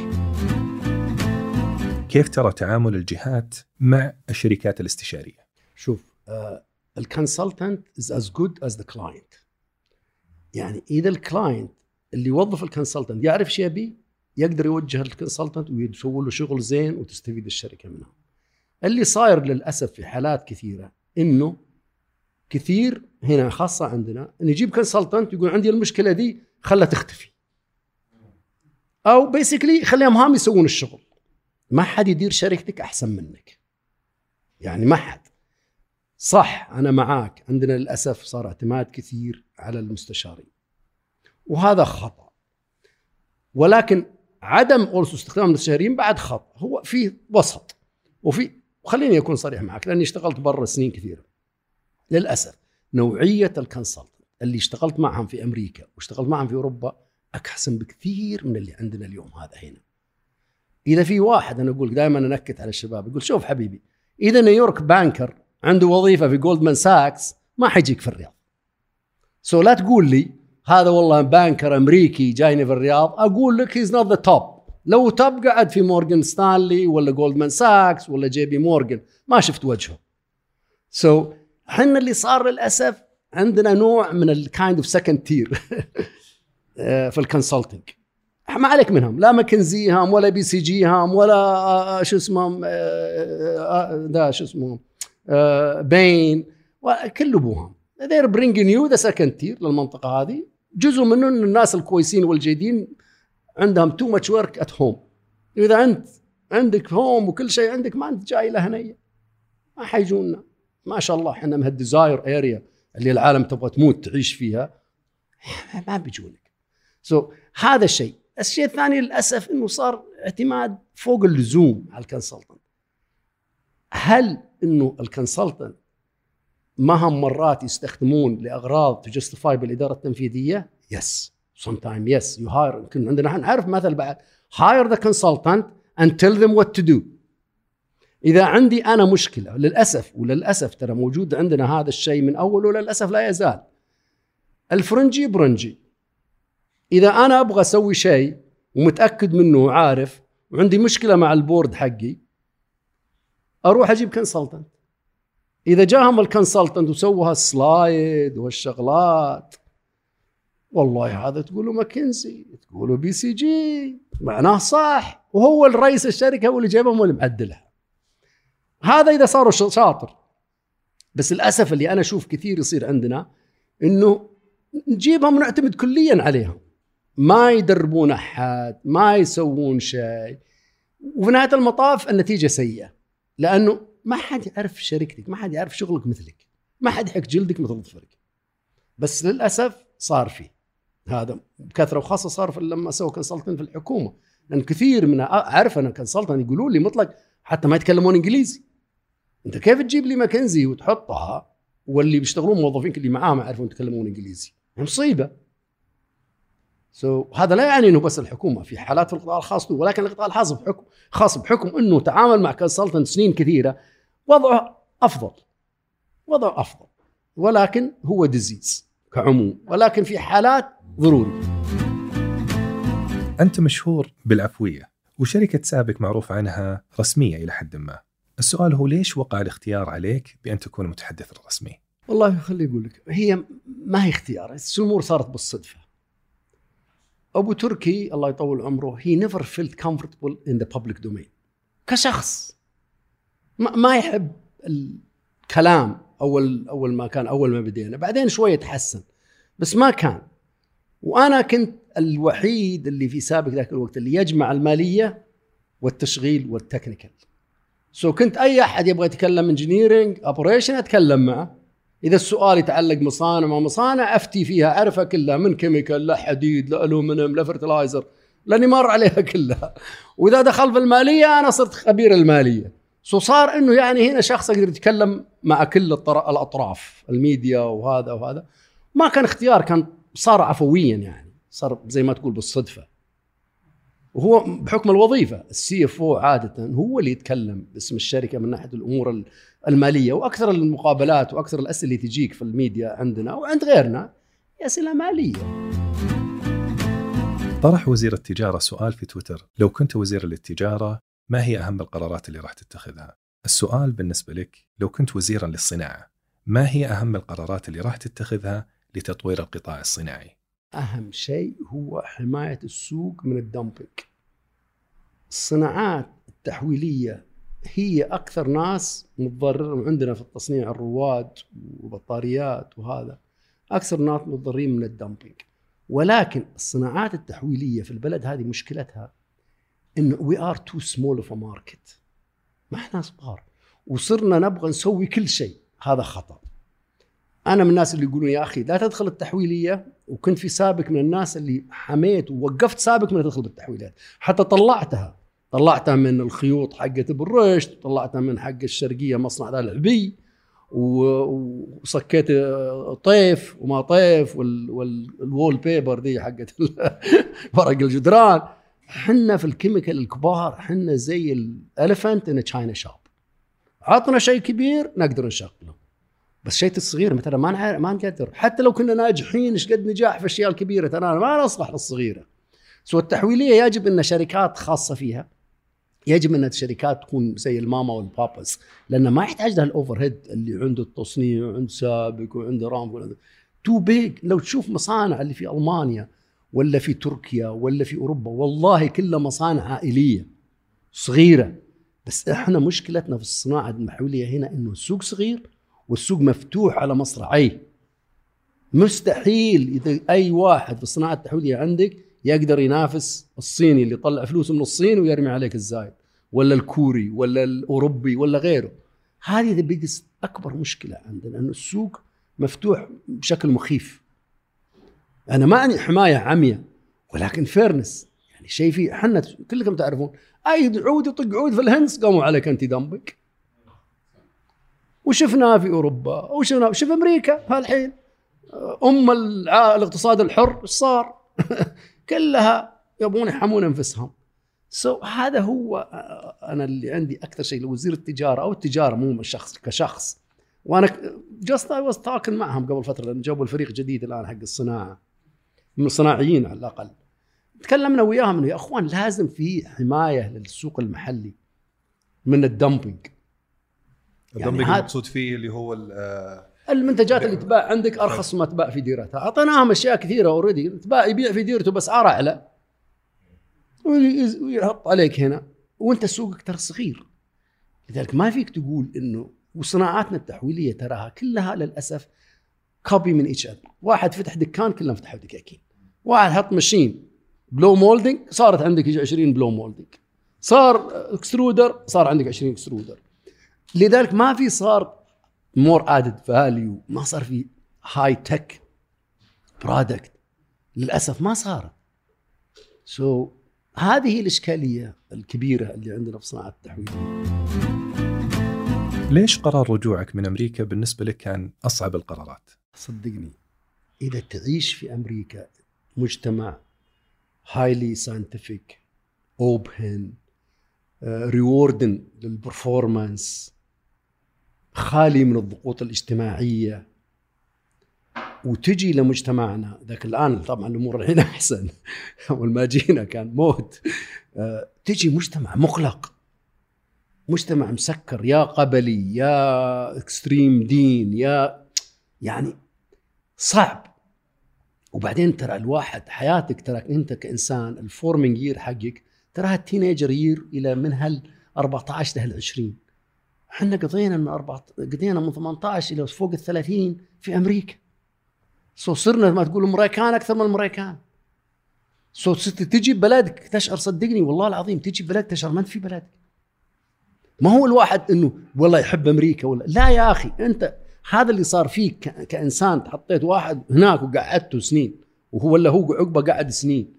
كيف ترى تعامل الجهات مع الشركات الاستشارية؟ شوف ال consultant is as good as the client يعني إذا ال client اللي يوظف ال consultant يعرف إيش يبي يقدر يوجه ال consultant ويسوي له شغل زين وتستفيد الشركة منه. اللي صاير للأسف في حالات كثيرة إنه كثير هنا خاصة عندنا انه يجيب consultant يقول عندي المشكلة دي خلها تختفي. أو بيسكلي خليهم هم يسوون الشغل. ما حد يدير شركتك أحسن منك. يعني ما حد. صح أنا معاك. عندنا للأسف صار اعتماد كثير على المستشارين. وهذا خطأ. ولكن عدم أولس استخدام المستشارين بعد خطأ. هو في وسط. وفي خليني أكون صريح معك لأني اشتغلت برا سنين كثيرة. للأسف نوعية الكونسلتنت اللي اشتغلت معهم في أمريكا واشتغلت معهم في أوروبا احسن بكثير من اللي عندنا اليوم هذا هنا. إذا في واحد أنا أقول دائما أنكت على الشباب يقول شوف حبيبي إذا نيويورك banker عنده وظيفة في جولدمان ساكس ما حيجيك في الرياض. so لا تقول لي هذا والله banker أمريكي جايني في الرياض أقول لك he's not the top لو top قعد في مورجان ستانلي ولا جولدمان ساكس ولا جي بي مورجان ما شفت وجهه. so, إحنا اللي صار للأسف عندنا نوع من ال kind of second tier في ال consulting ما عليك منهم لا ماكنزي هام ولا بي سي جي هام ولا آه، شو اسمهم the شو اسمهم؟ آه، بين كله بوهم they're bringing you the second tier للمنطقة هذه. جزء منه إن الناس الكويسين والجيدين عندهم too much work at home إذا أنت عندك home وكل شيء عندك ما أنت جاي لهنيه ما حيجونا. ما شاء الله إحنا من هال desired area اللي العالم تبغى تموت تعيش فيها. ما بيجونك. so, هذا الشيء. الشيء الثاني للأسف إنه صار اعتماد فوق اللزوم على ال consultant هل إنه ال consultant ما هم مرات يستخدمون لأغراض to justify بالإدارة التنفيذية؟ yes sometimes yes you hire يمكن عندنا نعرف مثل بعد. hire the consultant and tell them what to do إذا عندي أنا مشكلة للأسف وللأسف ترى موجود عندنا هذا الشيء من أول وللأسف لا يزال. الفرنجي برنجي. إذا أنا أبغى أسوي شيء ومتأكد منه وعارف وعندي مشكلة مع ال board حقي أروح أجيب consultant إذا جاهم ال consultant وسووا هال slide والشغلات والله هذا تقولوا ماكنزي تقولوا BCG معناه صح. وهو الرئيس الشركة هو اللي جايبهم واللي معدلها. هذا إذا صاروا شاطر. بس للأسف اللي أنا أشوف كثير يصير عندنا إنه نجيبهم ونعتمد كليا عليهم. ما يدربون أحد ما يسوون شيء. وفي نهاية المطاف النتيجة سيئة. لأنه ما حد يعرف شركتك ما حد يعرف شغلك مثلك ما حد يحك جلدك مثل ظفرك. بس للأسف صار فيه. هذا بكثرة وخاصة صار لما سووا consultant في الحكومة. لأن كثير من أعرف أنا consultant يقولوا لي مطلق حتى ما يتكلمون إنجليزي. أنت كيف تجيب لي ماكنزي وتحطها واللي بيشتغلون موظفينك اللي معاه ما يعرفون يتكلمون إنجليزي؟ مصيبة. so, هذا لا يعني إنه بس الحكومة في حالات القطاع الخاص ولكن القطاع الخاص بحكم خاص بحكم إنه تعامل مع consultant سنين كثيرة وضعه أفضل. وضعه أفضل. ولكن هو disease كعموم ولكن في حالات ضروري أنت مشهور بالعفوية وشركة سابك معروف عنها رسمية إلى حد ما. السؤال هو ليش وقع الاختيار عليك بأن تكون المتحدث الرسمي؟ والله خلي أقول لك هي ما هي اختيار الأمور صارت بالصدفة. أبو تركي الله يطول عمره he never felt comfortable in the public domain كشخص. ما, ما يحب الكلام أول أول ما كان أول ما بدينا. بعدين شوية تحسن بس ما كان. وأنا كنت الوحيد اللي في سابق ذاك الوقت اللي يجمع المالية والتشغيل وال technical. so كنت أي أحد يبغى يتكلم engineering operation أتكلم معه. إذا السؤال يتعلق مصانع ما مصانع أفتي فيها أعرفها كلها من chemical لا حديد لا ألومنيوم لا fertilizer لأني مر عليها كلها. وإذا دخل في المالية أنا صرت خبير المالية. so صار إنه يعني هنا شخص يقدر يتكلم مع كل الأطراف الميديا وهذا وهذا. ما كان اختيار كان صار عفويا يعني صار زي ما تقول بالصدفة. وهو بحكم الوظيفة ال CFO عادة هو اللي يتكلم باسم الشركة من ناحية الأمور المالية وأكثر المقابلات وأكثر الأسئلة اللي تجيك في الميديا عندنا وعند غيرنا اسئله ماليه طرح وزير التجارة سؤال في تويتر. لو كنت وزير للتجاره ما هي أهم القرارات اللي راح تتخذها؟ السؤال بالنسبة لك لو كنت وزيرا للصناعة ما هي أهم القرارات اللي راح تتخذها لتطوير القطاع الصناعي؟ أهم شيء هو حماية السوق من الدمبنج الصناعات التحويلية هي أكثر ناس متضررة عندنا في التصنيع الرواد وبطاريات وهذا. أكثر ناس متضررين من ال dumping ولكن الصناعات التحويلية في البلد هذه مشكلتها انه we are too small of market ما إحنا صغار. وصرنا نبغى نسوي كل شيء. هذا خطأ. أنا من الناس اللي يقولون يا أخي لا تدخل التحويلية. وكنت في سابق من الناس اللي حميت ووقفت سابق من تدخل بالتحويلات حتى طلعتها. طلعتها من الخيوط حقت ابو الرشد طلعتها من حق الشرقية مصنع العبي وصكيت طيف وما طيف وال wallpaper دي حقت ورق الجدران. حنا في ال chemical الكبار حنا زي ال elephant in china shop عطنا شيء كبير نقدر نشغله. بس شيء الصغير مثلا ما ما نقدر. حتى لو كنا ناجحين إيش قد نجاح في الأشياء الكبيرة؟ ترى ما نصلح للصغيرة. so التحويلية يجب إن شركات خاصة فيها يجب أن الشركات تكون زي ال mama وال papas لأن ما يحتاج لها ال overhead اللي عنده التصنيع وعنده سابق وعنده رام too big لو تشوف مصانع اللي في ألمانيا ولا في تركيا ولا في أوروبا والله كلها مصانع عائلية صغيرة. بس إحنا مشكلتنا في الصناعة المحلية هنا إنه السوق صغير والسوق مفتوح على مصراعيه مستحيل إذا أي واحد في الصناعة التحويليه عندك يقدر ينافس الصيني اللي يطلع فلوسه من الصين ويرمي عليك الزايد ولا الكوري ولا الأوروبي ولا غيره. هذه ذا أكبر مشكلة عندنا إنه السوق مفتوح بشكل مخيف. أنا ما أني حماية عمياء ولكن fairness يعني شيء في إحنا كلكم تعرفون أي عود يطق عود في الهندس قاموا عليك anti-dumping وشفناه في أوروبا وشفناه شوف أمريكا هالحين. أم الاقتصاد الحر إيش صار؟ كلها يبغون يحمون أنفسهم. so, هذا هو أنا اللي عندي أكثر شيء لوزير التجارة أو التجارة مو شخص كشخص. وأنا just I was talking معهم قبل فترة لأن جابوا الفريق جديد الآن حق الصناعة. من الصناعيين على الأقل. تكلمنا وياهم إنه يا أخوان لازم في حماية للسوق المحلي من ال dumping ال dumping يعني المقصود فيه اللي هو المنتجات اللي تباع عندك أرخص ما تباع في ديرتها. أعطيناهم أشياء كثيرة already تباع يبيع في ديرته باسعار اعلى ويحط عليك هنا. وأنت سوقك ترى صغير. لذلك ما فيك تقول إنه وصناعاتنا التحويلية تراها كلها للأسف copy من each واحد فتح دكان كلهم فتحوا دكاكين واحد حط ماشين blow molding صارت عندك 20 blow molding صار extruder صار عندك 20 extruder لذلك ما في صار more added value ما صار في high tech product للأسف ما صارت so so, هذه الإشكالية الكبيرة اللي عندنا في صناعة التحويل. ليش قرار رجوعك من أمريكا بالنسبة لك كان أصعب القرارات؟ صدقني إذا تعيش في أمريكا مجتمع highly scientific open rewarding لل performance خالي من الضغوط الاجتماعية. وتجي لمجتمعنا. ذاك الآن طبعا الأمور الحين أحسن. أول ما جينا كان موت. آه، تجي مجتمع مغلق مجتمع مسكر. يا قبلي يا extreme دين يا يعني صعب. وبعدين ترى الواحد حياتك ترى أنت كإنسان ال forming year حقك تراها ال teenager year إلى من هال 14 لهال 20 إحنا قضينا من 4 قضينا من 18 إلى فوق ال 30 في أمريكا. so صرنا ما تقول امريكان أكثر من الامريكان so تجي بلدك تشعر صدقني والله العظيم تجي بلدك تشعر ما أنت في بلدك. ما هو الواحد إنه والله يحب أمريكا ولا لا يا أخي أنت هذا اللي صار فيك كإنسان حطيت واحد هناك وقعدته سنين وهو ولا هو عقبة قعد سنين.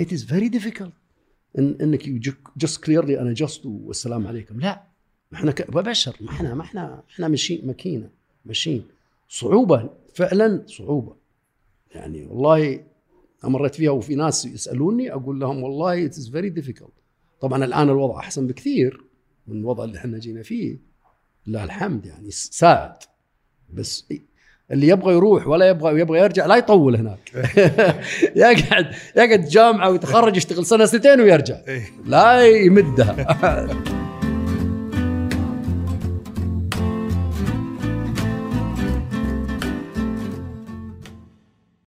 It is very difficult إن إنك just clearly أنا just والسلام عليكم. لا. إحنا بشر ما إحنا ما إحنا إحنا ماشيين ماكينة ماشيين. صعوبة فعلا صعوبة. يعني والله مريت فيها وفي ناس يسألوني أقول لهم والله it's very difficult طبعا الآن الوضع أحسن بكثير من الوضع اللي إحنا جينا فيه. لله الحمد يعني ساعد. بس اللي يبغى يروح ولا يبغى يبغى يرجع لا يطول هناك. يقعد يقعد جامعة ويتخرج يشتغل سنة سنتين ويرجع. إيه. لا يمدها.